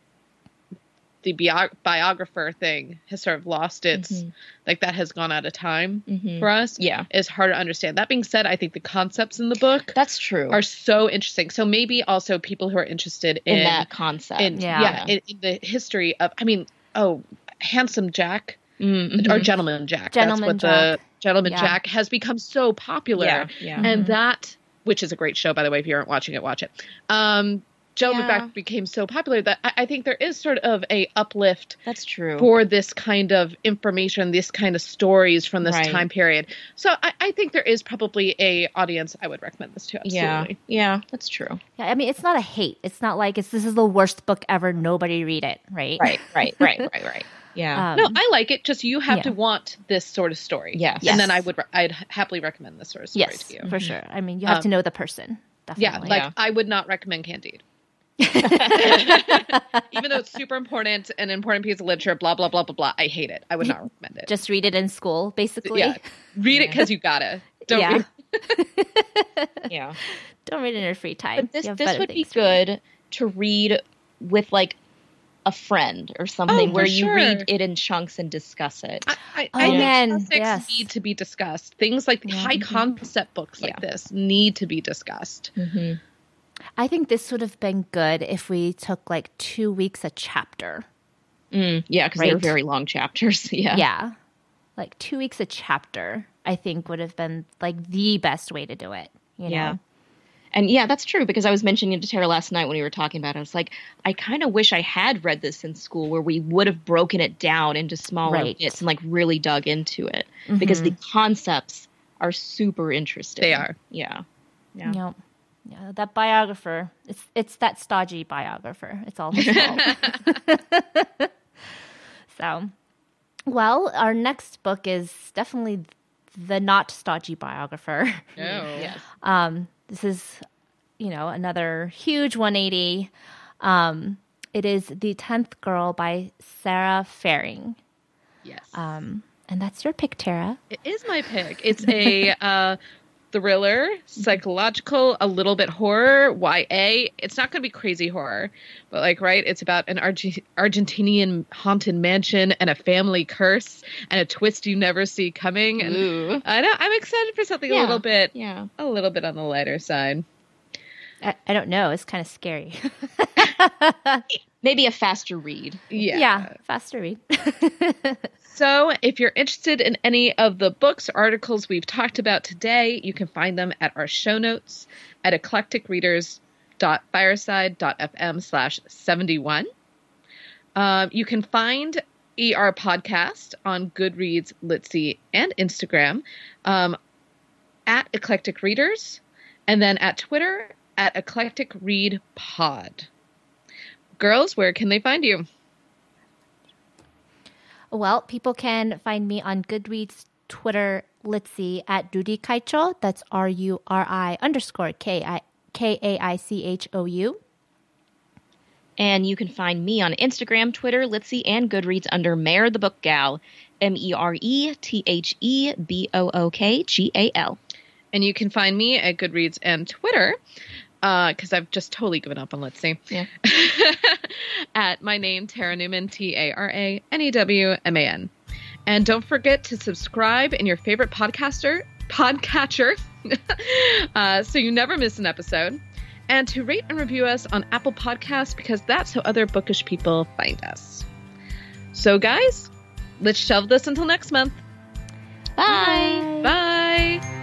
Speaker 1: the bio- biographer thing has sort of lost its
Speaker 2: Mhm.
Speaker 1: like that has gone out of time
Speaker 2: Mhm.
Speaker 1: for us.
Speaker 2: Yeah,
Speaker 1: is hard to understand. That being said, I think the concepts in the book
Speaker 2: that's true.
Speaker 1: are so interesting. So maybe also people who are interested
Speaker 2: in,
Speaker 1: in,
Speaker 2: that concept.
Speaker 1: in
Speaker 3: Yeah.
Speaker 1: yeah, in, in the history of I mean, oh, handsome Jack
Speaker 2: Mhm.
Speaker 1: or gentleman Jack.
Speaker 3: Gentleman
Speaker 1: That's what the
Speaker 3: Jack.
Speaker 1: gentleman
Speaker 3: Yeah.
Speaker 1: Jack has become so popular.
Speaker 2: yeah, yeah.
Speaker 1: And that which is a great show by the way, if you aren't watching it, watch it. Um Gentleman
Speaker 2: Yeah.
Speaker 1: Jack became so popular that I, I think there is sort of a uplift
Speaker 2: That's true.
Speaker 1: for this kind of information, this kind of stories from this
Speaker 2: Right.
Speaker 1: time period. So I, I think there is probably a audience I would recommend this to.
Speaker 2: yeah,
Speaker 1: Absolutely.
Speaker 2: yeah, that's true.
Speaker 3: Yeah, I mean, it's not a hate. It's not like it's this is the worst book ever. Nobody read it, right?
Speaker 2: Right, right, (laughs) right, right, right. Yeah.
Speaker 3: Um,
Speaker 1: No, I like it. Just you have
Speaker 3: yeah.
Speaker 1: to want this sort of story.
Speaker 2: Yes.
Speaker 1: and then I would, re- I'd happily recommend this sort of story
Speaker 3: yes,
Speaker 1: to you.
Speaker 3: for sure. I mean, you have
Speaker 1: Um,
Speaker 3: to know the person.
Speaker 1: Yeah,
Speaker 3: Definitely.
Speaker 1: like
Speaker 2: Yeah.
Speaker 1: I would not recommend Candide, (laughs) even though it's super important, an important piece of literature. Blah blah blah blah blah. I hate it. I would not recommend it.
Speaker 3: just read it in school, basically.
Speaker 1: yeah, read it because you gotta. Don't
Speaker 3: Yeah.
Speaker 1: read. (laughs)
Speaker 2: yeah.
Speaker 3: Don't read it in your free time.
Speaker 2: But this
Speaker 3: You
Speaker 2: this would be
Speaker 3: things read.
Speaker 2: good to read with like a friend or something
Speaker 1: Oh, for
Speaker 2: where you
Speaker 1: sure.
Speaker 2: read it in chunks and discuss it.
Speaker 1: I, I,
Speaker 3: Oh,
Speaker 1: I
Speaker 3: man,
Speaker 1: classics
Speaker 3: yes.
Speaker 1: need to be discussed. Things like
Speaker 3: Yeah.
Speaker 1: high concept books like
Speaker 2: Yeah.
Speaker 1: this need to be discussed.
Speaker 2: Mm-hmm.
Speaker 3: I think this would have been good if we took like two weeks a chapter.
Speaker 2: Mm, yeah, because they're very long chapters. (laughs) Yeah.
Speaker 3: Yeah. Like two weeks a chapter, I think would have been like the best way to do it. You know?
Speaker 2: Yeah. And yeah, that's true because I was mentioning to Tara last night when we were talking about it. I was like, I kind of wish I had read this in school where we would have broken it down into smaller
Speaker 3: Right.
Speaker 2: bits and like really dug into it because the concepts are super interesting.
Speaker 1: They are.
Speaker 2: Yeah. Yeah.
Speaker 3: Yep. Yeah, that biographer. It's it's that stodgy biographer. It's all his fault. (laughs) (laughs) so, well, our next book is definitely the not stodgy biographer. (laughs)
Speaker 1: No.
Speaker 2: Yes.
Speaker 3: Um, this is, you know, another huge 180. Um, it is The Tenth Girl by Sara Faring.
Speaker 1: Yes.
Speaker 3: Um, and that's your pick, Tara.
Speaker 1: It is my pick. It's a uh, thriller, psychological, a little bit horror, YA. It's not going to be crazy horror, but like, right? It's about an Arge- Argentinian haunted mansion and a family curse and a twist you never see coming. And
Speaker 2: Ooh.
Speaker 1: I know I'm excited for something a little bit,
Speaker 2: Yeah.
Speaker 1: a little bit on the lighter side.
Speaker 3: I, I don't know. It's kind of scary. (laughs)
Speaker 2: Maybe a faster read.
Speaker 1: Yeah.
Speaker 3: yeah, faster read. (laughs)
Speaker 1: So, if you're interested in any of the books or articles we've talked about today, you can find them at our show notes at eclecticreaders.fireside.fm slash 71. Um, you can find ER Podcast on Goodreads, Litsy, and Instagram um, at Eclectic Readers, and then at Twitter at Eclectic Read Pod. Girls, where can they find you?
Speaker 3: Well, people can find me on Goodreads, Twitter, Litsy at Ruri Kaicho. That's R U R I underscore K I K A I C H O U.
Speaker 2: And you can find me on Instagram, Twitter, Litsy, and Goodreads under Mere the Book Gal. M E R E T H E B O O K G A L.
Speaker 1: And you can find me at Goodreads and Twitter because I've just totally given up on Litsy.
Speaker 2: Yeah. (laughs)
Speaker 1: at my name, Tara Newman, T A R A N E W M A N. And don't forget to subscribe in your favorite podcaster, podcatcher, (laughs) uh, so you never miss an episode. And to rate and review us on Apple Podcasts because that's how other bookish people find us. So, guys, let's shelve this until next month.
Speaker 2: Bye.
Speaker 1: Bye.